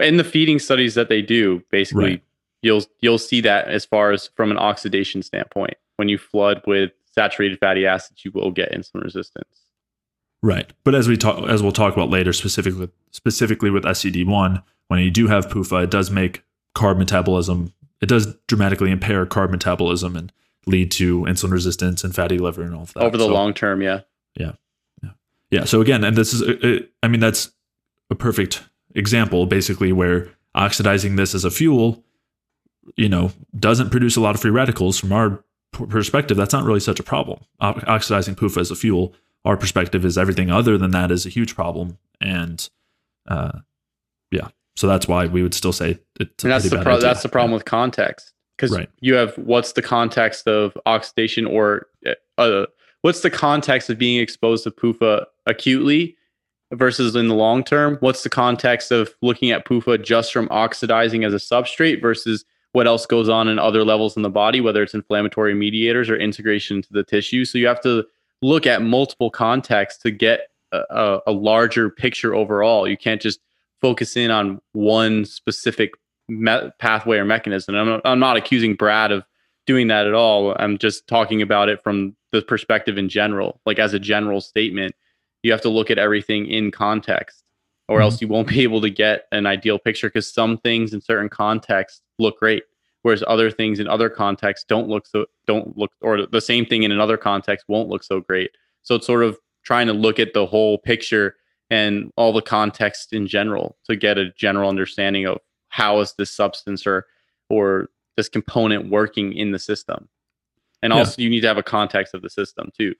In the feeding studies that they do, basically, right. you'll you'll see that as far as from an oxidation standpoint. When you flood with saturated fatty acids, you will get insulin resistance. Right. But as we talk, as we'll talk about later, specifically specifically with SCD1, when you do have PUFA, it does make carb metabolism. It does dramatically impair carb metabolism and lead to insulin resistance and fatty liver and all of that. Over the so, long term, yeah. Yeah. Yeah. Yeah. So again, and this is, it, I mean, that's a perfect example, basically, where oxidizing this as a fuel, you know, doesn't produce a lot of free radicals from our perspective. That's not really such a problem. oxidizing PUFA as a fuel our perspective is everything other than that is a huge problem. And uh, yeah, so that's why we would still say it's. and that's the pro- that's the problem with context because right. you have what's the context of oxidation or uh, what's the context of being exposed to PUFA acutely versus in the long term? What's the context of looking at PUFA just from oxidizing as a substrate versus what else goes on in other levels in the body, whether it's inflammatory mediators or integration into the tissue? So you have to look at multiple contexts to get a, a, larger picture overall. You can't just focus in on one specific me- pathway or mechanism. I'm not, I'm not accusing Brad of doing that at all. I'm just talking about it from the perspective in general, like as a general statement. You have to look at everything in context, or mm-hmm. else you won't (laughs) be able to get an ideal picture because some things in certain contexts look great whereas other things in other contexts don't look so don't look or the same thing in another context won't look so great so it's sort of trying to look at the whole picture and all the context in general to get a general understanding of how is this substance or or this component working in the system and also yeah. you need to have a context of the system too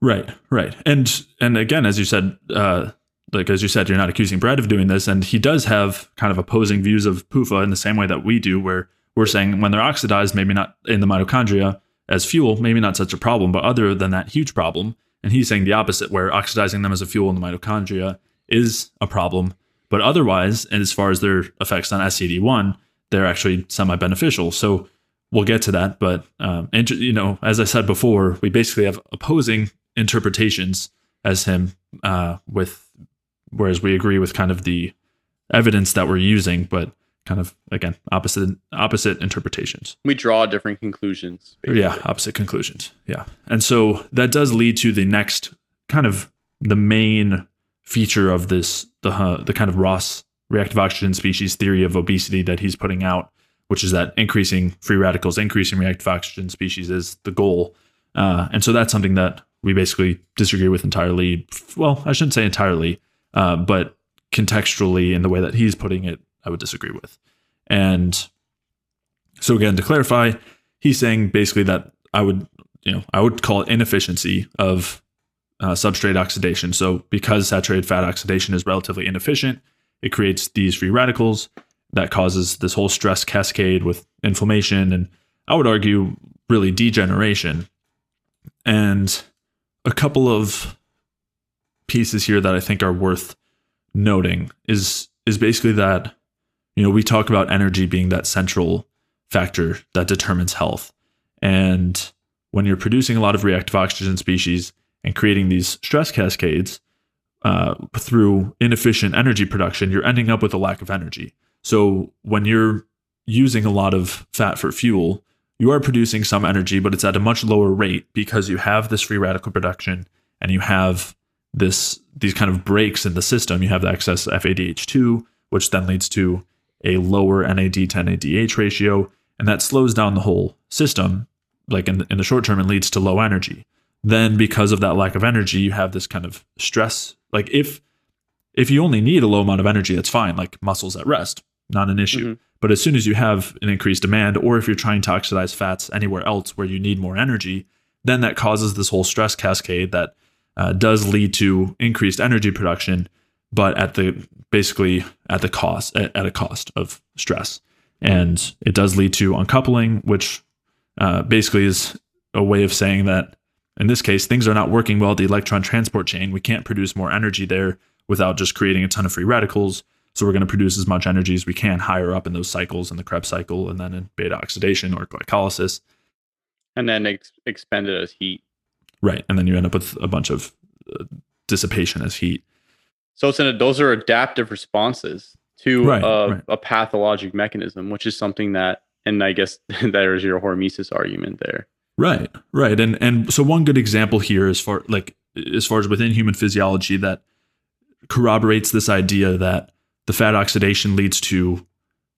right right and and again as you said uh like as you said you're not accusing brad of doing this and he does have kind of opposing views of pufa in the same way that we do where we're saying when they're oxidized, maybe not in the mitochondria as fuel, maybe not such a problem, but other than that, huge problem. And he's saying the opposite, where oxidizing them as a fuel in the mitochondria is a problem. But otherwise, and as far as their effects on SCD1, they're actually semi beneficial. So we'll get to that. But, um, and, you know, as I said before, we basically have opposing interpretations as him, uh, with, whereas we agree with kind of the evidence that we're using. But kind of again opposite opposite interpretations. We draw different conclusions. Basically. Yeah, opposite conclusions. Yeah, and so that does lead to the next kind of the main feature of this the uh, the kind of ROS reactive oxygen species theory of obesity that he's putting out, which is that increasing free radicals, increasing reactive oxygen species is the goal. Uh, and so that's something that we basically disagree with entirely. Well, I shouldn't say entirely, uh, but contextually in the way that he's putting it, I would disagree with. And so again, to clarify, he's saying basically that I would, you know, I would call it inefficiency of uh, substrate oxidation. So because saturated fat oxidation is relatively inefficient, it creates these free radicals that causes this whole stress cascade with inflammation and I would argue really degeneration. And a couple of pieces here that I think are worth noting is is basically that you know, we talk about energy being that central factor that determines health. And when you're producing a lot of reactive oxygen species and creating these stress cascades uh, through inefficient energy production, you're ending up with a lack of energy. So when you're using a lot of fat for fuel, you are producing some energy, but it's at a much lower rate because you have this free radical production and you have this these kind of breaks in the system. You have the excess FADH2, which then leads to a lower NAD to NADH ratio, and that slows down the whole system. Like in the, in the short term, it leads to low energy. Then, because of that lack of energy, you have this kind of stress. Like if if you only need a low amount of energy, that's fine. Like muscles at rest, not an issue. Mm-hmm. But as soon as you have an increased demand, or if you're trying to oxidize fats anywhere else where you need more energy, then that causes this whole stress cascade that uh, does lead to increased energy production, but at the basically at the cost at, at a cost of stress, and it does lead to uncoupling, which uh, basically is a way of saying that in this case things are not working well at the electron transport chain. We can't produce more energy there without just creating a ton of free radicals. So we're going to produce as much energy as we can higher up in those cycles in the Krebs cycle and then in beta oxidation or glycolysis. And then ex- expend it as heat. Right. And then you end up with a bunch of uh, dissipation as heat. So it's an, those are adaptive responses to right, a, right. a pathologic mechanism, which is something that, and I guess (laughs) there's your hormesis argument there. Right, right, and and so one good example here is for like as far as within human physiology that corroborates this idea that the fat oxidation leads to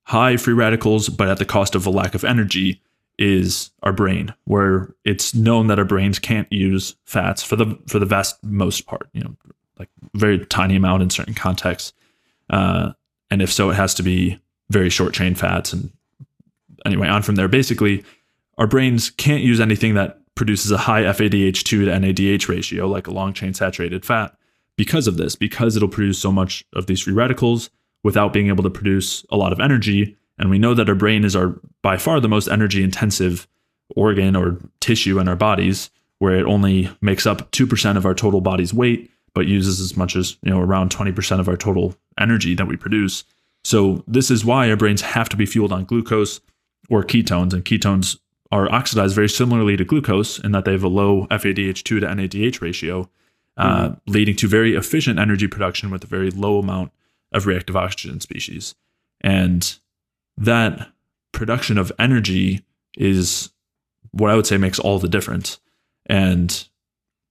high free radicals, but at the cost of a lack of energy is our brain, where it's known that our brains can't use fats for the for the vast most part, you know, like very tiny amount in certain contexts. Uh, and if so, it has to be very short chain fats. And anyway, on from there, basically, our brains can't use anything that produces a high FADH2 to NADH ratio, like a long chain saturated fat, because of this, because it'll produce so much of these free radicals without being able to produce a lot of energy. And we know that our brain is our by far the most energy intensive organ or tissue in our bodies, where it only makes up 2% of our total body's weight, but uses as much as, you know, around 20% of our total energy that we produce. So this is why our brains have to be fueled on glucose or ketones, and ketones are oxidized very similarly to glucose in that they have a low FADH2 to NADH ratio, uh, mm-hmm. leading to very efficient energy production with a very low amount of reactive oxygen species. And that production of energy is what I would say makes all the difference. And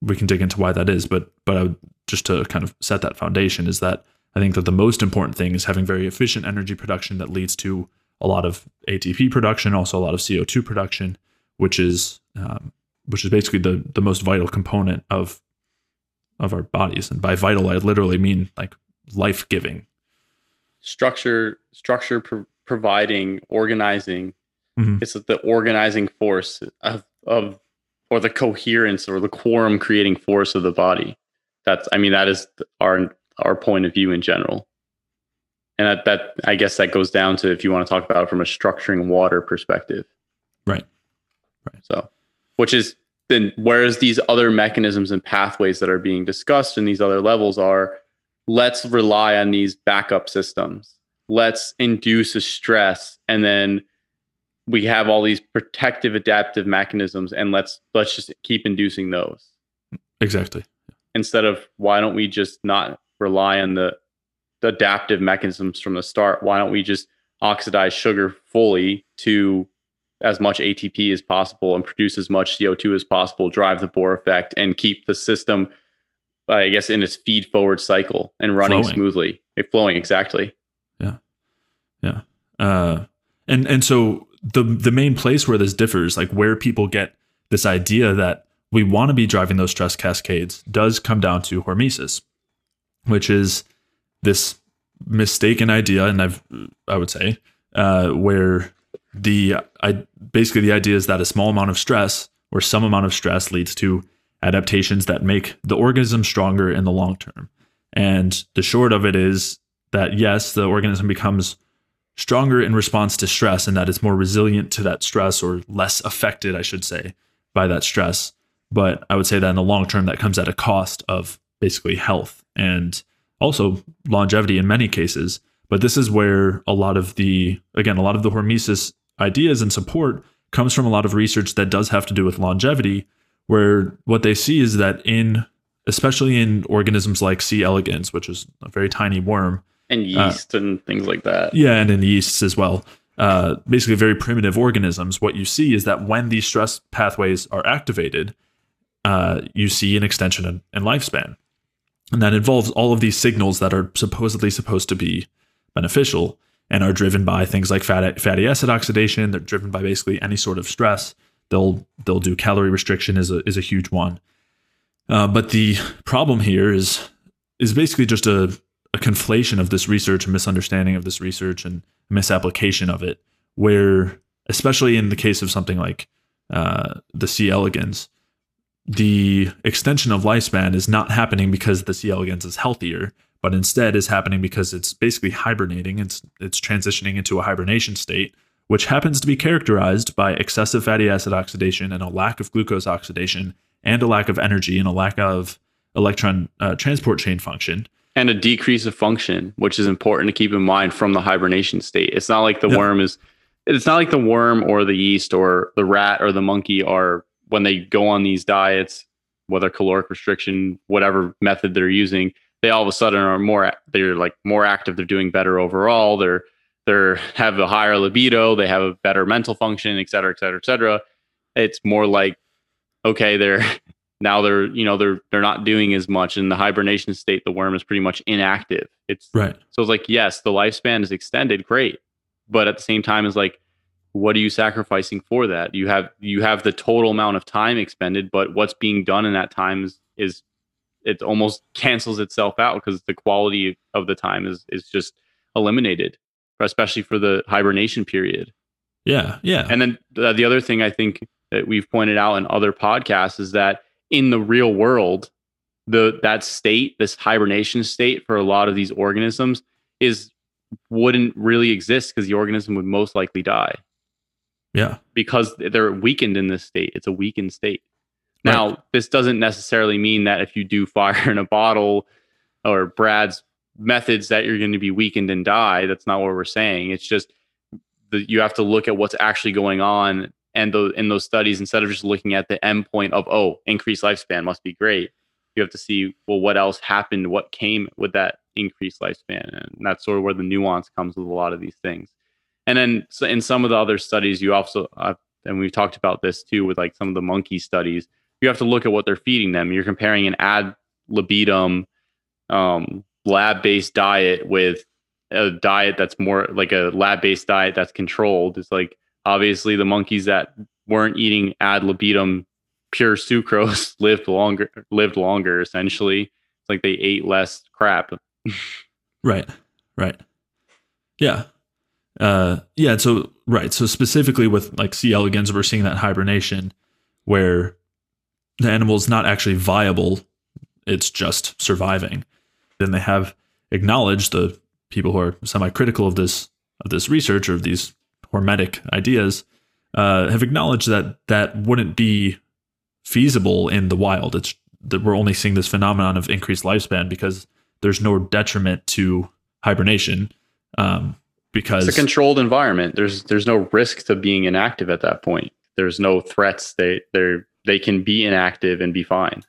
we can dig into why that is, but but I would, just to kind of set that foundation is that I think that the most important thing is having very efficient energy production that leads to a lot of ATP production, also a lot of CO2 production, which is um, which is basically the the most vital component of of our bodies. And by vital, I literally mean like life giving. Structure, structure, pro- providing, organizing. Mm-hmm. It's the organizing force of of or the coherence or the quorum creating force of the body. That's I mean that is our our point of view in general and that, that I guess that goes down to if you want to talk about it from a structuring water perspective. Right. Right. So, which is then whereas these other mechanisms and pathways that are being discussed in these other levels are let's rely on these backup systems. Let's induce a stress and then we have all these protective adaptive mechanisms and let's let's just keep inducing those. Exactly. Instead of why don't we just not rely on the adaptive mechanisms from the start. Why don't we just oxidize sugar fully to as much ATP as possible and produce as much CO2 as possible, drive the Bohr effect, and keep the system, I guess, in its feed forward cycle and running flowing. smoothly, flowing exactly. Yeah, yeah, uh, and and so the the main place where this differs, like where people get this idea that we want to be driving those stress cascades, does come down to hormesis, which is this mistaken idea, and I've I would say uh, where the I basically the idea is that a small amount of stress or some amount of stress leads to adaptations that make the organism stronger in the long term. And the short of it is that yes, the organism becomes stronger in response to stress and that it's more resilient to that stress or less affected, I should say, by that stress. But I would say that in the long term, that comes at a cost of basically health. And also longevity in many cases. But this is where a lot of the, again, a lot of the hormesis ideas and support comes from a lot of research that does have to do with longevity, where what they see is that in, especially in organisms like C. elegans, which is a very tiny worm, and uh, yeast uh, and things like that. Yeah, and in yeasts as well. Uh, basically, very primitive organisms. What you see is that when these stress pathways are activated, uh, you see an extension in, in lifespan. And that involves all of these signals that are supposedly supposed to be beneficial and are driven by things like fat, fatty acid oxidation. They're driven by basically any sort of stress. They'll they'll do calorie restriction is a is a huge one. Uh, but the problem here is is basically just a, a conflation of this research, a misunderstanding of this research, and misapplication of it. Where, especially in the case of something like uh, the C. elegans, the extension of lifespan is not happening because the C. elegans is healthier, but instead is happening because it's basically hibernating. It's it's transitioning into a hibernation state, which happens to be characterized by excessive fatty acid oxidation and a lack of glucose oxidation and a lack of energy and a lack of electron uh, transport chain function and a decrease of function, which is important to keep in mind from the hibernation state. It's not like the worm is it's not like the worm or the yeast or the rat or the monkey are when they go on these diets, whether caloric restriction, whatever method they're using, they all of a sudden are more they're like more active, they're doing better overall, they're they're have a higher libido, they have a better mental function, et cetera, et cetera, et cetera. It's more like okay, they're (laughs) now they're you know they're they're not doing as much in the hibernation state the worm is pretty much inactive. It's right. so it's like yes the lifespan is extended great. But at the same time it's like what are you sacrificing for that? You have you have the total amount of time expended but what's being done in that time is is it almost cancels itself out because the quality of the time is is just eliminated especially for the hibernation period yeah yeah and then the, the other thing i think that we've pointed out in other podcasts is that in the real world, the that state, this hibernation state for a lot of these organisms is wouldn't really exist because the organism would most likely die. Yeah. Because they're weakened in this state. It's a weakened state. Now, right. this doesn't necessarily mean that if you do fire (laughs) in a bottle or Brad's methods that you're going to be weakened and die. That's not what we're saying. It's just that you have to look at what's actually going on and those in those studies instead of just looking at the endpoint of oh increased lifespan must be great you have to see well what else happened what came with that increased lifespan and that's sort of where the nuance comes with a lot of these things and then so in some of the other studies you also uh, and we've talked about this too with like some of the monkey studies you have to look at what they're feeding them you're comparing an ad libitum um, lab-based diet with a diet that's more like a lab-based diet that's controlled. It's like obviously the monkeys that weren't eating ad libitum pure sucrose (laughs) lived longer lived longer essentially. It's like they ate less crap. (laughs) Right right. Yeah. Uh yeah so right so specifically with like c. elegans we're seeing that hibernation where the animal is not actually viable it's just surviving then they have acknowledged the people who are semi-critical of this of this research or of these hormetic ideas uh, have acknowledged that that wouldn't be feasible in the wild. It's that we're only seeing this phenomenon of increased lifespan because there's no detriment to hibernation. Um, because it's a controlled environment. There's there's no risk to being inactive at that point. There's no threats. They they they can be inactive and be fine.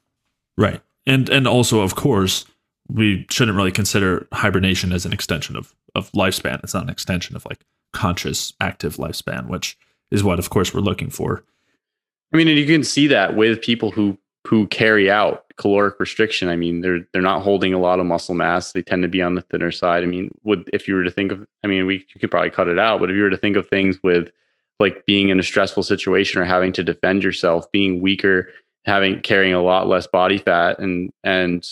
Right. And and also of course we shouldn't really consider hibernation as an extension of of lifespan. It's not an extension of like conscious active lifespan, which is what of course we're looking for. I mean, and you can see that with people who who carry out caloric restriction. I mean, they're they're not holding a lot of muscle mass. They tend to be on the thinner side. I mean, would if you were to think of I mean, we you could probably cut it out, but if you were to think of things with like being in a stressful situation or having to defend yourself, being weaker, having carrying a lot less body fat and and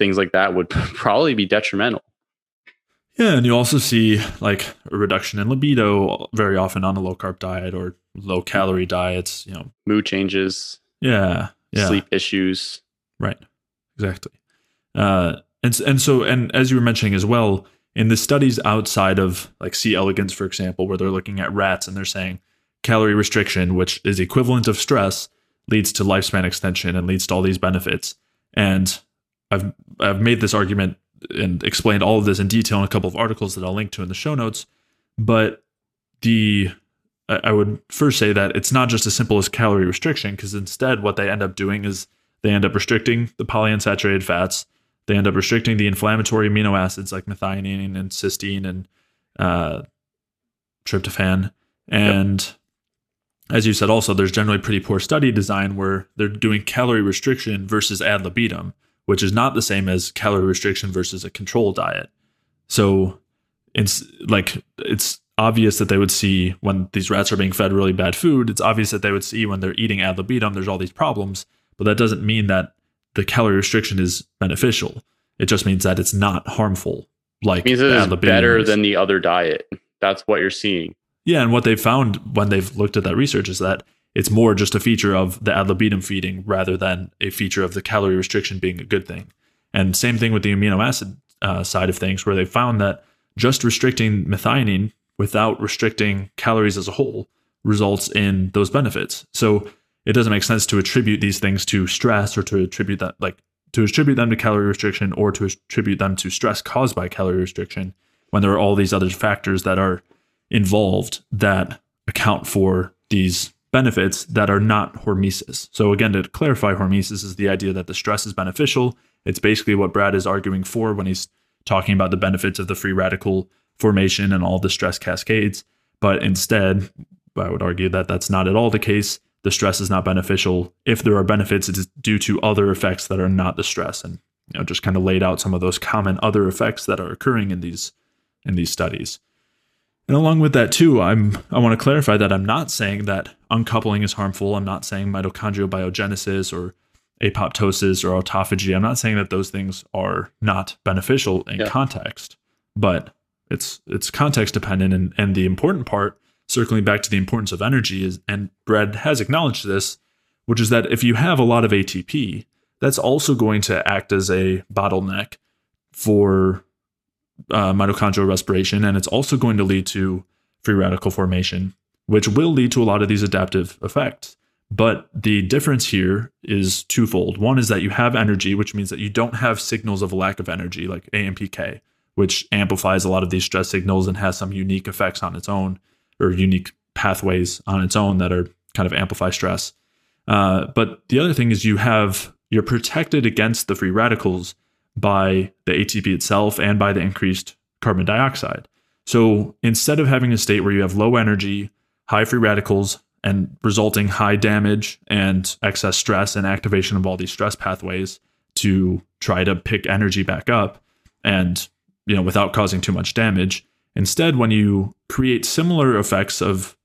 things like that would (laughs) probably be detrimental. Yeah, and you also see like a reduction in libido very often on a low carb diet or low calorie diets, you know, mood changes. Yeah. Yeah. Sleep issues. Right. Exactly. Uh and and so and as you were mentioning as well, in the studies outside of like C elegans for example, where they're looking at rats and they're saying calorie restriction, which is equivalent of stress, leads to lifespan extension and leads to all these benefits. And I've I've made this argument and explained all of this in detail in a couple of articles that I'll link to in the show notes. But the I would first say that it's not just as simple as calorie restriction, because instead, what they end up doing is they end up restricting the polyunsaturated fats. They end up restricting the inflammatory amino acids like methionine and cysteine and uh, tryptophan. And yep. as you said, also, there's generally pretty poor study design where they're doing calorie restriction versus ad libitum which is not the same as calorie restriction versus a control diet. So it's like it's obvious that they would see when these rats are being fed really bad food. It's obvious that they would see when they're eating ad libitum, there's all these problems, but that doesn't mean that the calorie restriction is beneficial. It just means that it's not harmful. Like it means it is better is. than the other diet. That's what you're seeing. Yeah, and what they've found when they've looked at that research is that it's more just a feature of the ad libitum feeding rather than a feature of the calorie restriction being a good thing. And same thing with the amino acid uh, side of things, where they found that just restricting methionine without restricting calories as a whole results in those benefits. So it doesn't make sense to attribute these things to stress or to attribute that like to attribute them to calorie restriction or to attribute them to stress caused by calorie restriction when there are all these other factors that are involved that account for these benefits that are not hormesis. So, again, to clarify, hormesis is the idea that the stress is beneficial. It's basically what Brad is arguing for when he's talking about the benefits of the free radical formation and all the stress cascades. But instead, I would argue that that's not at all the case, the stress is not beneficial. If there are benefits, it's due to other effects that are not the stress, and you know just kind of laid out some of those common other effects that are occurring in these in these studies. And along with that too, I'm I want to clarify that I'm not saying that uncoupling is harmful. I'm not saying mitochondrial biogenesis or apoptosis or autophagy. I'm not saying that those things are not beneficial in yeah. context, but it's it's context dependent and, and the important part, circling back to the importance of energy is and Brad has acknowledged this, which is that if you have a lot of ATP, that's also going to act as a bottleneck for uh, mitochondrial respiration, and it's also going to lead to free radical formation, which will lead to a lot of these adaptive effects. But the difference here is twofold. One is that you have energy, which means that you don't have signals of lack of energy, like AMPK, which amplifies a lot of these stress signals and has some unique effects on its own or unique pathways on its own that are kind of amplify stress. Uh, but the other thing is you have you're protected against the free radicals by the ATP itself and by the increased carbon dioxide. So instead of having a state where you have low energy, high free radicals, and resulting high damage and excess stress and activation of all these stress pathways to try to pick energy back up and you know without causing too much damage instead when you create similar effects of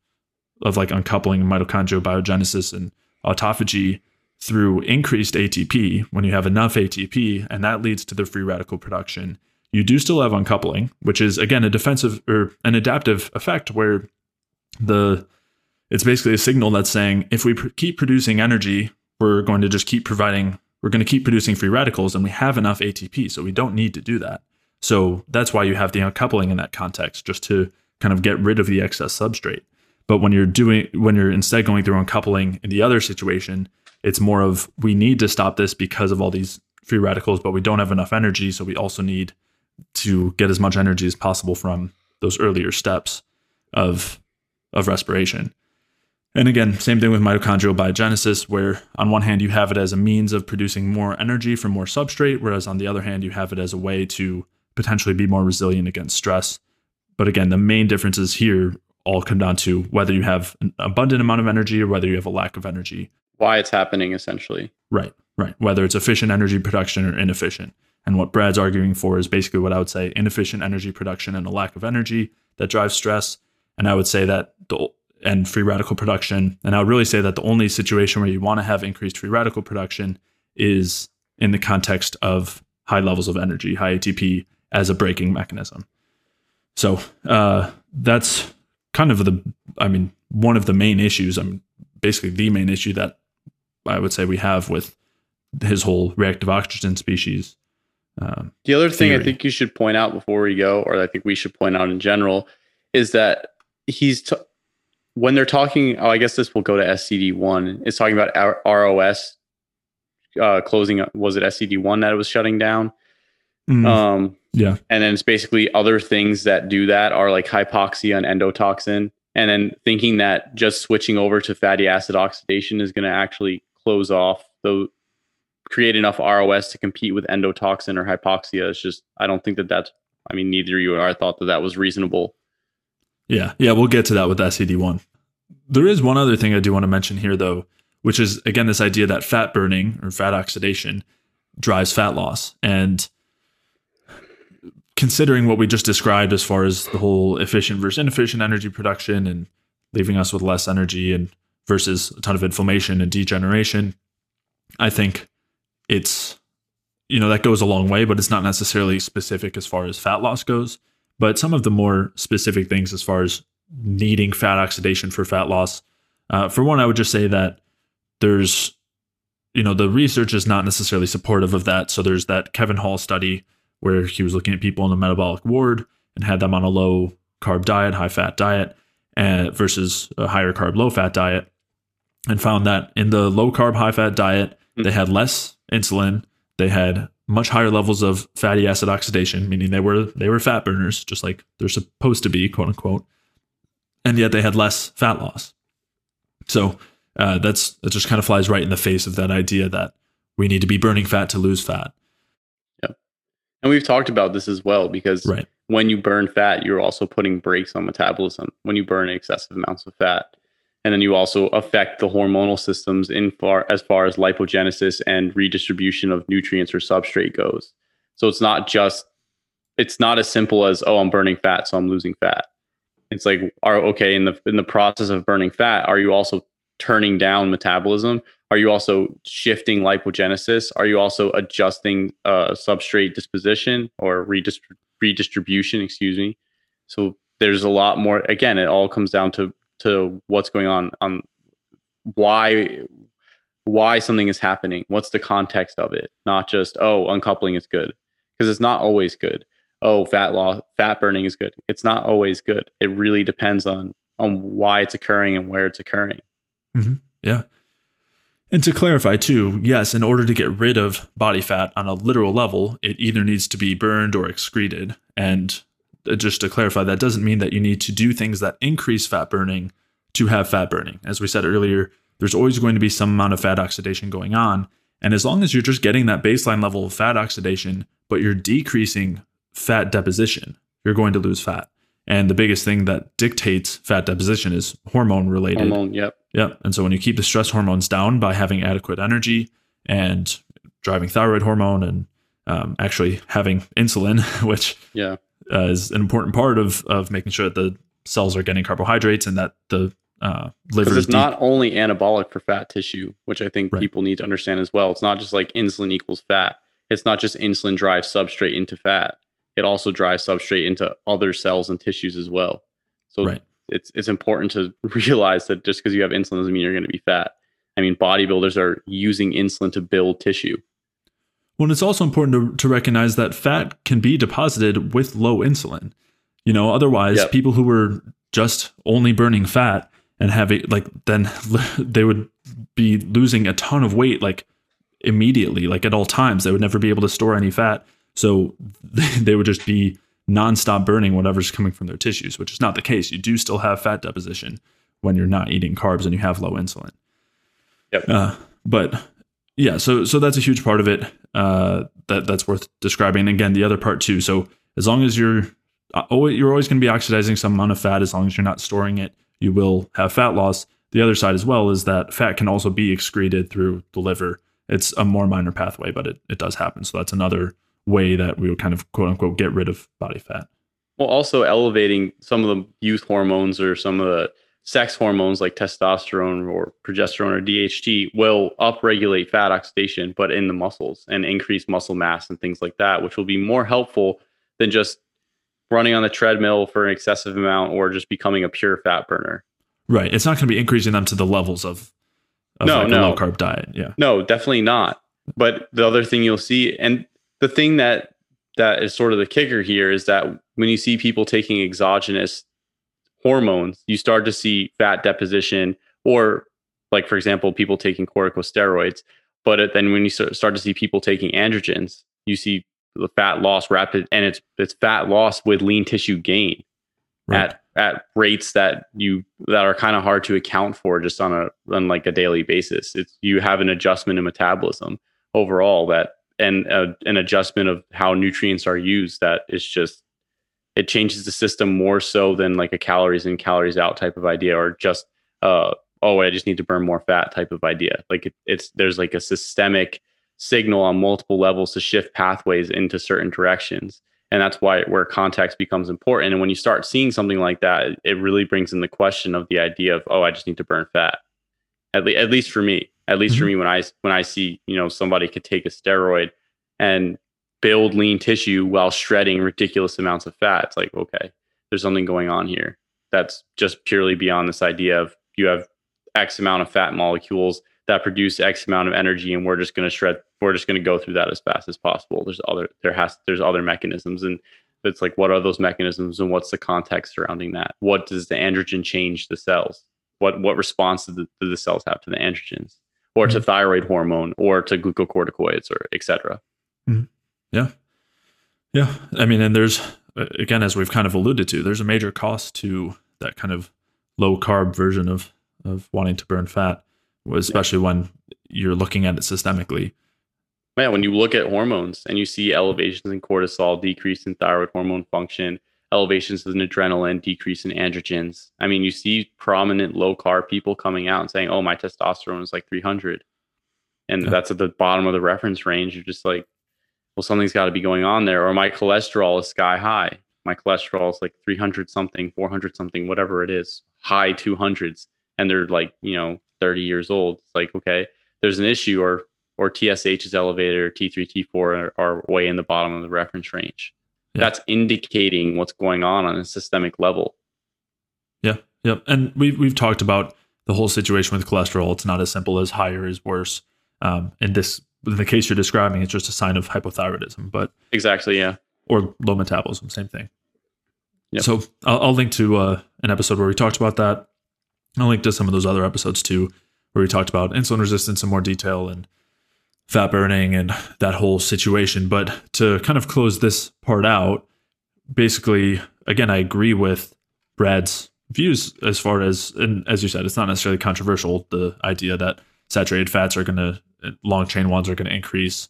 of like uncoupling mitochondrial biogenesis and autophagy through increased ATP, when you have enough ATP, and that leads to the free radical production, you do still have uncoupling, which is again a defensive or an adaptive effect where the it's basically a signal that's saying if we pr- keep producing energy, we're going to just keep providing, we're going to keep producing free radicals, and we have enough ATP, so we don't need to do that. So that's why you have the uncoupling in that context, just to kind of get rid of the excess substrate. But when you're doing, when you're instead going through uncoupling in the other situation, it's more of we need to stop this because of all these free radicals, but we don't have enough energy. So we also need to get as much energy as possible from those earlier steps of of respiration. And again, same thing with mitochondrial biogenesis, where on one hand you have it as a means of producing more energy from more substrate, whereas on the other hand you have it as a way to potentially be more resilient against stress. But again, the main differences here all come down to whether you have an abundant amount of energy or whether you have a lack of energy why it's happening essentially. Right, right. Whether it's efficient energy production or inefficient. And what Brad's arguing for is basically what I would say inefficient energy production and a lack of energy that drives stress. And I would say that the and free radical production. And I would really say that the only situation where you want to have increased free radical production is in the context of high levels of energy, high ATP as a braking mechanism. So uh, that's kind of the, I mean, one of the main issues. I mean, basically the main issue that I would say we have with his whole reactive oxygen species. Um, the other thing theory. I think you should point out before we go, or I think we should point out in general, is that he's t- when they're talking. Oh, I guess this will go to SCD one. It's talking about our ROS uh, closing. Was it SCD one that it was shutting down? Mm, um, yeah, and then it's basically other things that do that are like hypoxia and endotoxin, and then thinking that just switching over to fatty acid oxidation is going to actually close off the create enough ROS to compete with endotoxin or hypoxia. It's just I don't think that that's. I mean, neither you or I thought that that was reasonable. Yeah, yeah, we'll get to that with SCD one. There is one other thing I do want to mention here, though, which is again this idea that fat burning or fat oxidation drives fat loss, and considering what we just described as far as the whole efficient versus inefficient energy production and leaving us with less energy and versus a ton of inflammation and degeneration. I think it's, you know, that goes a long way, but it's not necessarily specific as far as fat loss goes. But some of the more specific things as far as needing fat oxidation for fat loss, uh, for one, I would just say that there's, you know, the research is not necessarily supportive of that. So there's that Kevin Hall study where he was looking at people in the metabolic ward and had them on a low carb diet, high fat diet, uh, versus a higher carb, low fat diet and found that in the low carb, high fat diet, mm-hmm. they had less insulin, they had much higher levels of fatty acid oxidation, meaning they were they were fat burners, just like they're supposed to be, quote unquote, and yet they had less fat loss. So uh, that's that just kind of flies right in the face of that idea that we need to be burning fat to lose fat. Yeah, and we've talked about this as well because right. when you burn fat, you're also putting brakes on metabolism when you burn excessive amounts of fat. And then you also affect the hormonal systems in far as far as lipogenesis and redistribution of nutrients or substrate goes. So it's not just it's not as simple as oh I'm burning fat so I'm losing fat. It's like are okay in the in the process of burning fat are you also turning down metabolism? Are you also shifting lipogenesis? Are you also adjusting uh, substrate disposition or redistri- redistribution? Excuse me. So there's a lot more. Again, it all comes down to to what's going on on why why something is happening. What's the context of it? Not just oh uncoupling is good. Because it's not always good. Oh fat loss fat burning is good. It's not always good. It really depends on on why it's occurring and where it's occurring. Mm-hmm. yeah. And to clarify too yes in order to get rid of body fat on a literal level it either needs to be burned or excreted. And just to clarify, that doesn't mean that you need to do things that increase fat burning to have fat burning. As we said earlier, there's always going to be some amount of fat oxidation going on. And as long as you're just getting that baseline level of fat oxidation, but you're decreasing fat deposition, you're going to lose fat. And the biggest thing that dictates fat deposition is hormone related. Hormone, yep. Yep. And so when you keep the stress hormones down by having adequate energy and driving thyroid hormone and um, actually having insulin, (laughs) which yeah uh, is an important part of of making sure that the cells are getting carbohydrates and that the uh, liver is not only anabolic for fat tissue, which I think right. people need to understand as well. It's not just like insulin equals fat. It's not just insulin drives substrate into fat. It also drives substrate into other cells and tissues as well. So right. it's it's important to (laughs) realize that just because you have insulin doesn't mean you're going to be fat. I mean, bodybuilders are using insulin to build tissue. Well, it's also important to, to recognize that fat can be deposited with low insulin. You know, otherwise, yep. people who were just only burning fat and having like then (laughs) they would be losing a ton of weight like immediately, like at all times. They would never be able to store any fat, so (laughs) they would just be nonstop burning whatever's coming from their tissues, which is not the case. You do still have fat deposition when you're not eating carbs and you have low insulin. Yep. Uh, but yeah, so so that's a huge part of it. Uh, that that's worth describing. And again, the other part too. So as long as you're uh, always, you're always going to be oxidizing some amount of fat, as long as you're not storing it, you will have fat loss. The other side as well is that fat can also be excreted through the liver. It's a more minor pathway, but it, it does happen. So that's another way that we would kind of quote unquote get rid of body fat. Well, also elevating some of the youth hormones or some of the sex hormones like testosterone or progesterone or DHT will upregulate fat oxidation, but in the muscles and increase muscle mass and things like that, which will be more helpful than just running on the treadmill for an excessive amount or just becoming a pure fat burner. Right. It's not going to be increasing them to the levels of, of no, like no. a low carb diet. Yeah. No, definitely not. But the other thing you'll see, and the thing that that is sort of the kicker here is that when you see people taking exogenous hormones, you start to see fat deposition, or like for example, people taking corticosteroids. But then when you start to see people taking androgens, you see the fat loss rapid, and it's it's fat loss with lean tissue gain right. at at rates that you that are kind of hard to account for just on a on like a daily basis. It's you have an adjustment in metabolism overall that and a, an adjustment of how nutrients are used that is just it changes the system more so than like a calories in calories out type of idea or just uh oh i just need to burn more fat type of idea. Like it, it's there's like a systemic signal on multiple levels to shift pathways into certain directions. And that's why where context becomes important. And when you start seeing something like that it really brings in the question of the idea of oh i just need to burn fat. At, le- at least for me. At least mm-hmm. for me when i when i see you know somebody could take a steroid and build lean tissue while shredding ridiculous amounts of fat. It's like, okay, there's something going on here that's just purely beyond this idea of you have X amount of fat molecules that produce X amount of energy, and we're just going to shred. We're just going to go through that as fast as possible. There's other there has there's other mechanisms, and it's like what are those mechanisms, and what's the context surrounding that? What does the androgen change the cells? What what response do the, do the cells have to the androgens, or mm-hmm. to thyroid hormone, or to glucocorticoids, or etc. Mm-hmm. Yeah. Yeah. I mean, and there's, uh, again, as we've kind of alluded to, there's a major cost to that kind of low carb version of, of wanting to burn fat, especially when you're looking at it systemically. Yeah, when you look at hormones and you see elevations in cortisol, decrease in thyroid hormone function, elevations in adrenaline, decrease in androgens. I mean, you see prominent low carb people coming out and saying, "Oh, my testosterone is like 300," and yeah. that's at the bottom of the reference range. You're just like, "Well, something's got to be going on there," or my cholesterol is sky high. My cholesterol is like 300 something, 400 something, whatever it is, high 200s, and they're like, you know, 30 years old. It's like, okay, there's an issue, or or TSH is elevated, or T3, T4 are, are way in the bottom of the reference range yeah. that's indicating what's going on on a systemic level. Yeah, yeah, and we've we've talked about the whole situation with cholesterol. It's not as simple as higher is worse. Um, in this, the case you're describing, it's just a sign of hypothyroidism. But exactly, yeah, or low metabolism, same thing. Yep. So I'll, I'll link to uh, an episode where we talked about that. I'll link to some of those other episodes too, where we talked about insulin resistance in more detail and fat burning and that whole situation. But to kind of close this part out, basically, again, I agree with Brad's views as far as, and as you said, it's not necessarily controversial. The idea that saturated fats are going to, long chain ones are going to increase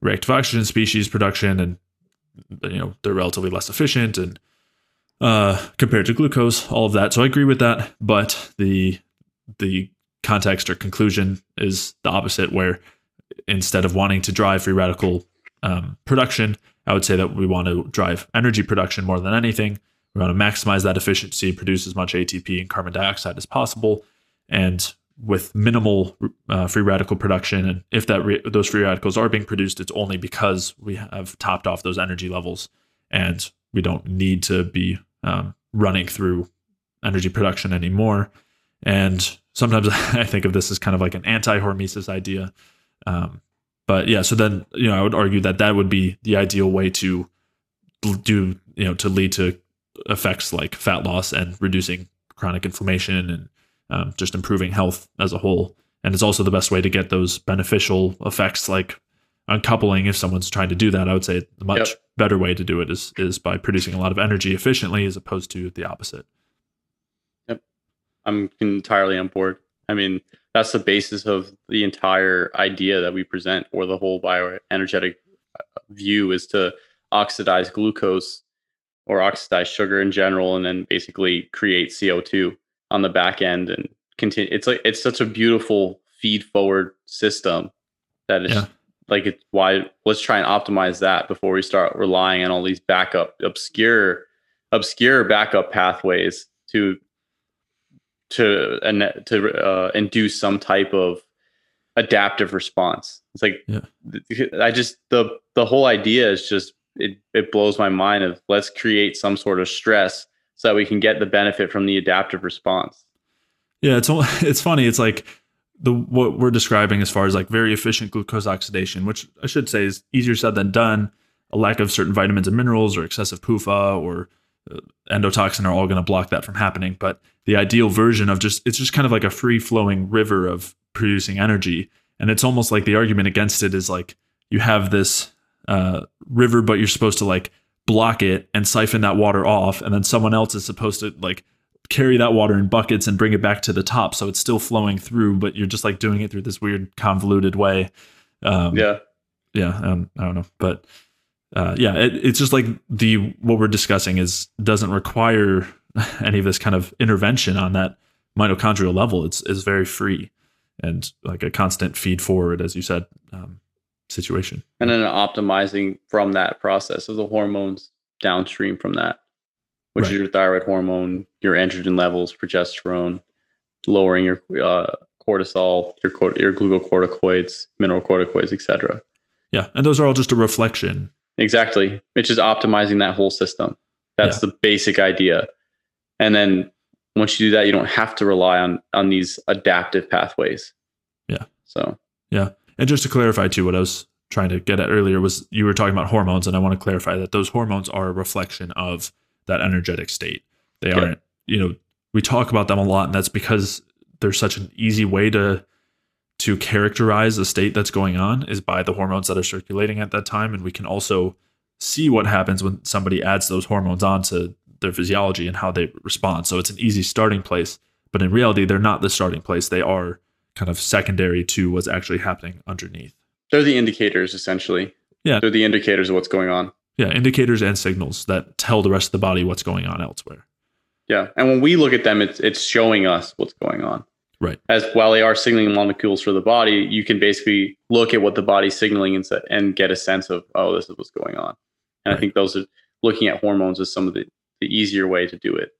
reactive oxygen species production and, you know, they're relatively less efficient and, uh, compared to glucose, all of that. So I agree with that. But the, the context or conclusion is the opposite, where instead of wanting to drive free radical um, production, I would say that we want to drive energy production more than anything. We want to maximize that efficiency, produce as much ATP and carbon dioxide as possible, and with minimal uh, free radical production. And if that re- those free radicals are being produced, it's only because we have topped off those energy levels, and we don't need to be um, running through energy production anymore. And sometimes (laughs) I think of this as kind of like an anti-hormesis idea, um, but yeah, so then you know I would argue that that would be the ideal way to do you know to lead to effects like fat loss and reducing chronic inflammation and um, just improving health as a whole. And it's also the best way to get those beneficial effects like uncoupling. If someone's trying to do that, I would say the much yep. better way to do it is is by producing a lot of energy efficiently as opposed to the opposite. Yep, I'm entirely on board. I mean, that's the basis of the entire idea that we present or the whole bioenergetic uh, view is to oxidize glucose or oxidize sugar in general and then basically create CO2 on the back end and continue it's like it's such a beautiful feed forward system that is yeah. like it's why let's try and optimize that before we start relying on all these backup obscure obscure backup pathways to to and to uh, induce some type of adaptive response. It's like yeah. I just the the whole idea is just it it blows my mind of let's create some sort of stress so that we can get the benefit from the adaptive response. Yeah, it's (laughs) it's funny. It's like the what we're describing as far as like very efficient glucose oxidation, which I should say is easier said than done. A lack of certain vitamins and minerals, or excessive PUFA, or uh, endotoxin are all going to block that from happening. But the ideal version of just it's just kind of like a free flowing river of producing energy, and it's almost like the argument against it is like you have this uh, river, but you're supposed to like block it and siphon that water off, and then someone else is supposed to like carry that water in buckets and bring it back to the top, so it's still flowing through, but you're just like doing it through this weird convoluted way. Um, yeah, yeah, um, I don't know, but uh, yeah, it, it's just like the what we're discussing is doesn't require (laughs) any of this kind of intervention on that mitochondrial level. It's is very free and like a constant feed forward, as you said, um, situation. And then optimizing from that process of the hormones downstream from that, which right. is your thyroid hormone, your androgen levels, progesterone, lowering your uh, cortisol, your your glucocorticoids, mineralocorticoids, etc. Yeah, and those are all just a reflection Exactly. It's just optimizing that whole system. That's yeah. the basic idea. And then once you do that, you don't have to rely on on these adaptive pathways. Yeah. So yeah. And just to clarify too, what I was trying to get at earlier was you were talking about hormones, and I want to clarify that those hormones are a reflection of that energetic state. They aren't, you know, we talk about them a lot, and that's because there's such an easy way to to characterize the state that's going on is by the hormones that are circulating at that time. And we can also see what happens when somebody adds those hormones onto their physiology and how they respond. So it's an easy starting place. But in reality, they're not the starting place. They are kind of secondary to what's actually happening underneath. They're the indicators, essentially. Yeah. They're the indicators of what's going on. Yeah, indicators and signals that tell the rest of the body what's going on elsewhere. Yeah, and when we look at them, it's it's showing us what's going on. Right. As while they are signaling molecules for the body, you can basically look at what the body's signaling and set, and get a sense of oh, this is what's going on. And right. I think those are looking at hormones is some of the, the easier way to do it.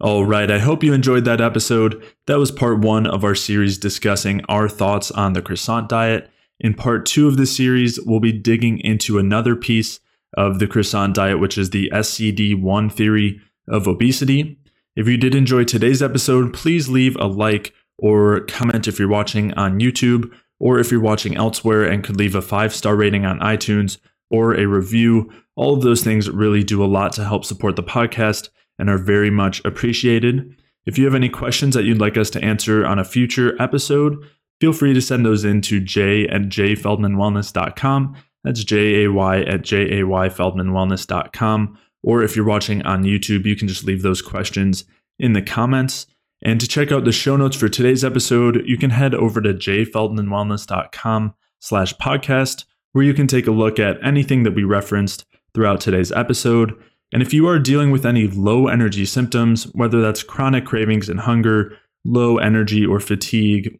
All right. I hope you enjoyed that episode. That was part one of our series discussing our thoughts on the croissant diet. In part two of the series, we'll be digging into another piece of the croissant diet, which is the SCD1 theory of obesity. If you did enjoy today's episode, please leave a like or comment if you're watching on YouTube or if you're watching elsewhere and could leave a five star rating on iTunes or a review. All of those things really do a lot to help support the podcast and are very much appreciated. If you have any questions that you'd like us to answer on a future episode, feel free to send those in to jay at jayfeldmanwellness.com. That's J A Y at J A Y Feldmanwellness.com. Or if you're watching on YouTube, you can just leave those questions in the comments. And to check out the show notes for today's episode, you can head over to jayfeldmanwellness.com slash podcast, where you can take a look at anything that we referenced throughout today's episode. And if you are dealing with any low energy symptoms, whether that's chronic cravings and hunger, low energy or fatigue,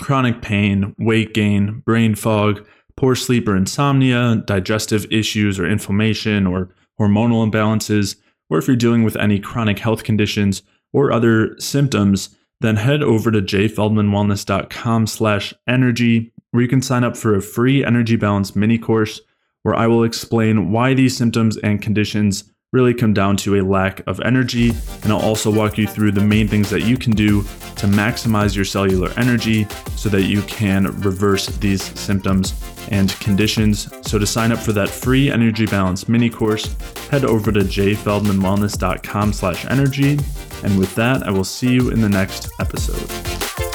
chronic pain, weight gain, brain fog, poor sleep or insomnia, digestive issues or inflammation or hormonal imbalances, or if you're dealing with any chronic health conditions or other symptoms, then head over to jayfeldmanwellness.com slash energy, where you can sign up for a free energy balance mini course where I will explain why these symptoms and conditions really come down to a lack of energy. And I'll also walk you through the main things that you can do to maximize your cellular energy so that you can reverse these symptoms and conditions. So to sign up for that free energy balance mini course, head over to jayfeldmanwellness.com slash energy. And with that, I will see you in the next episode.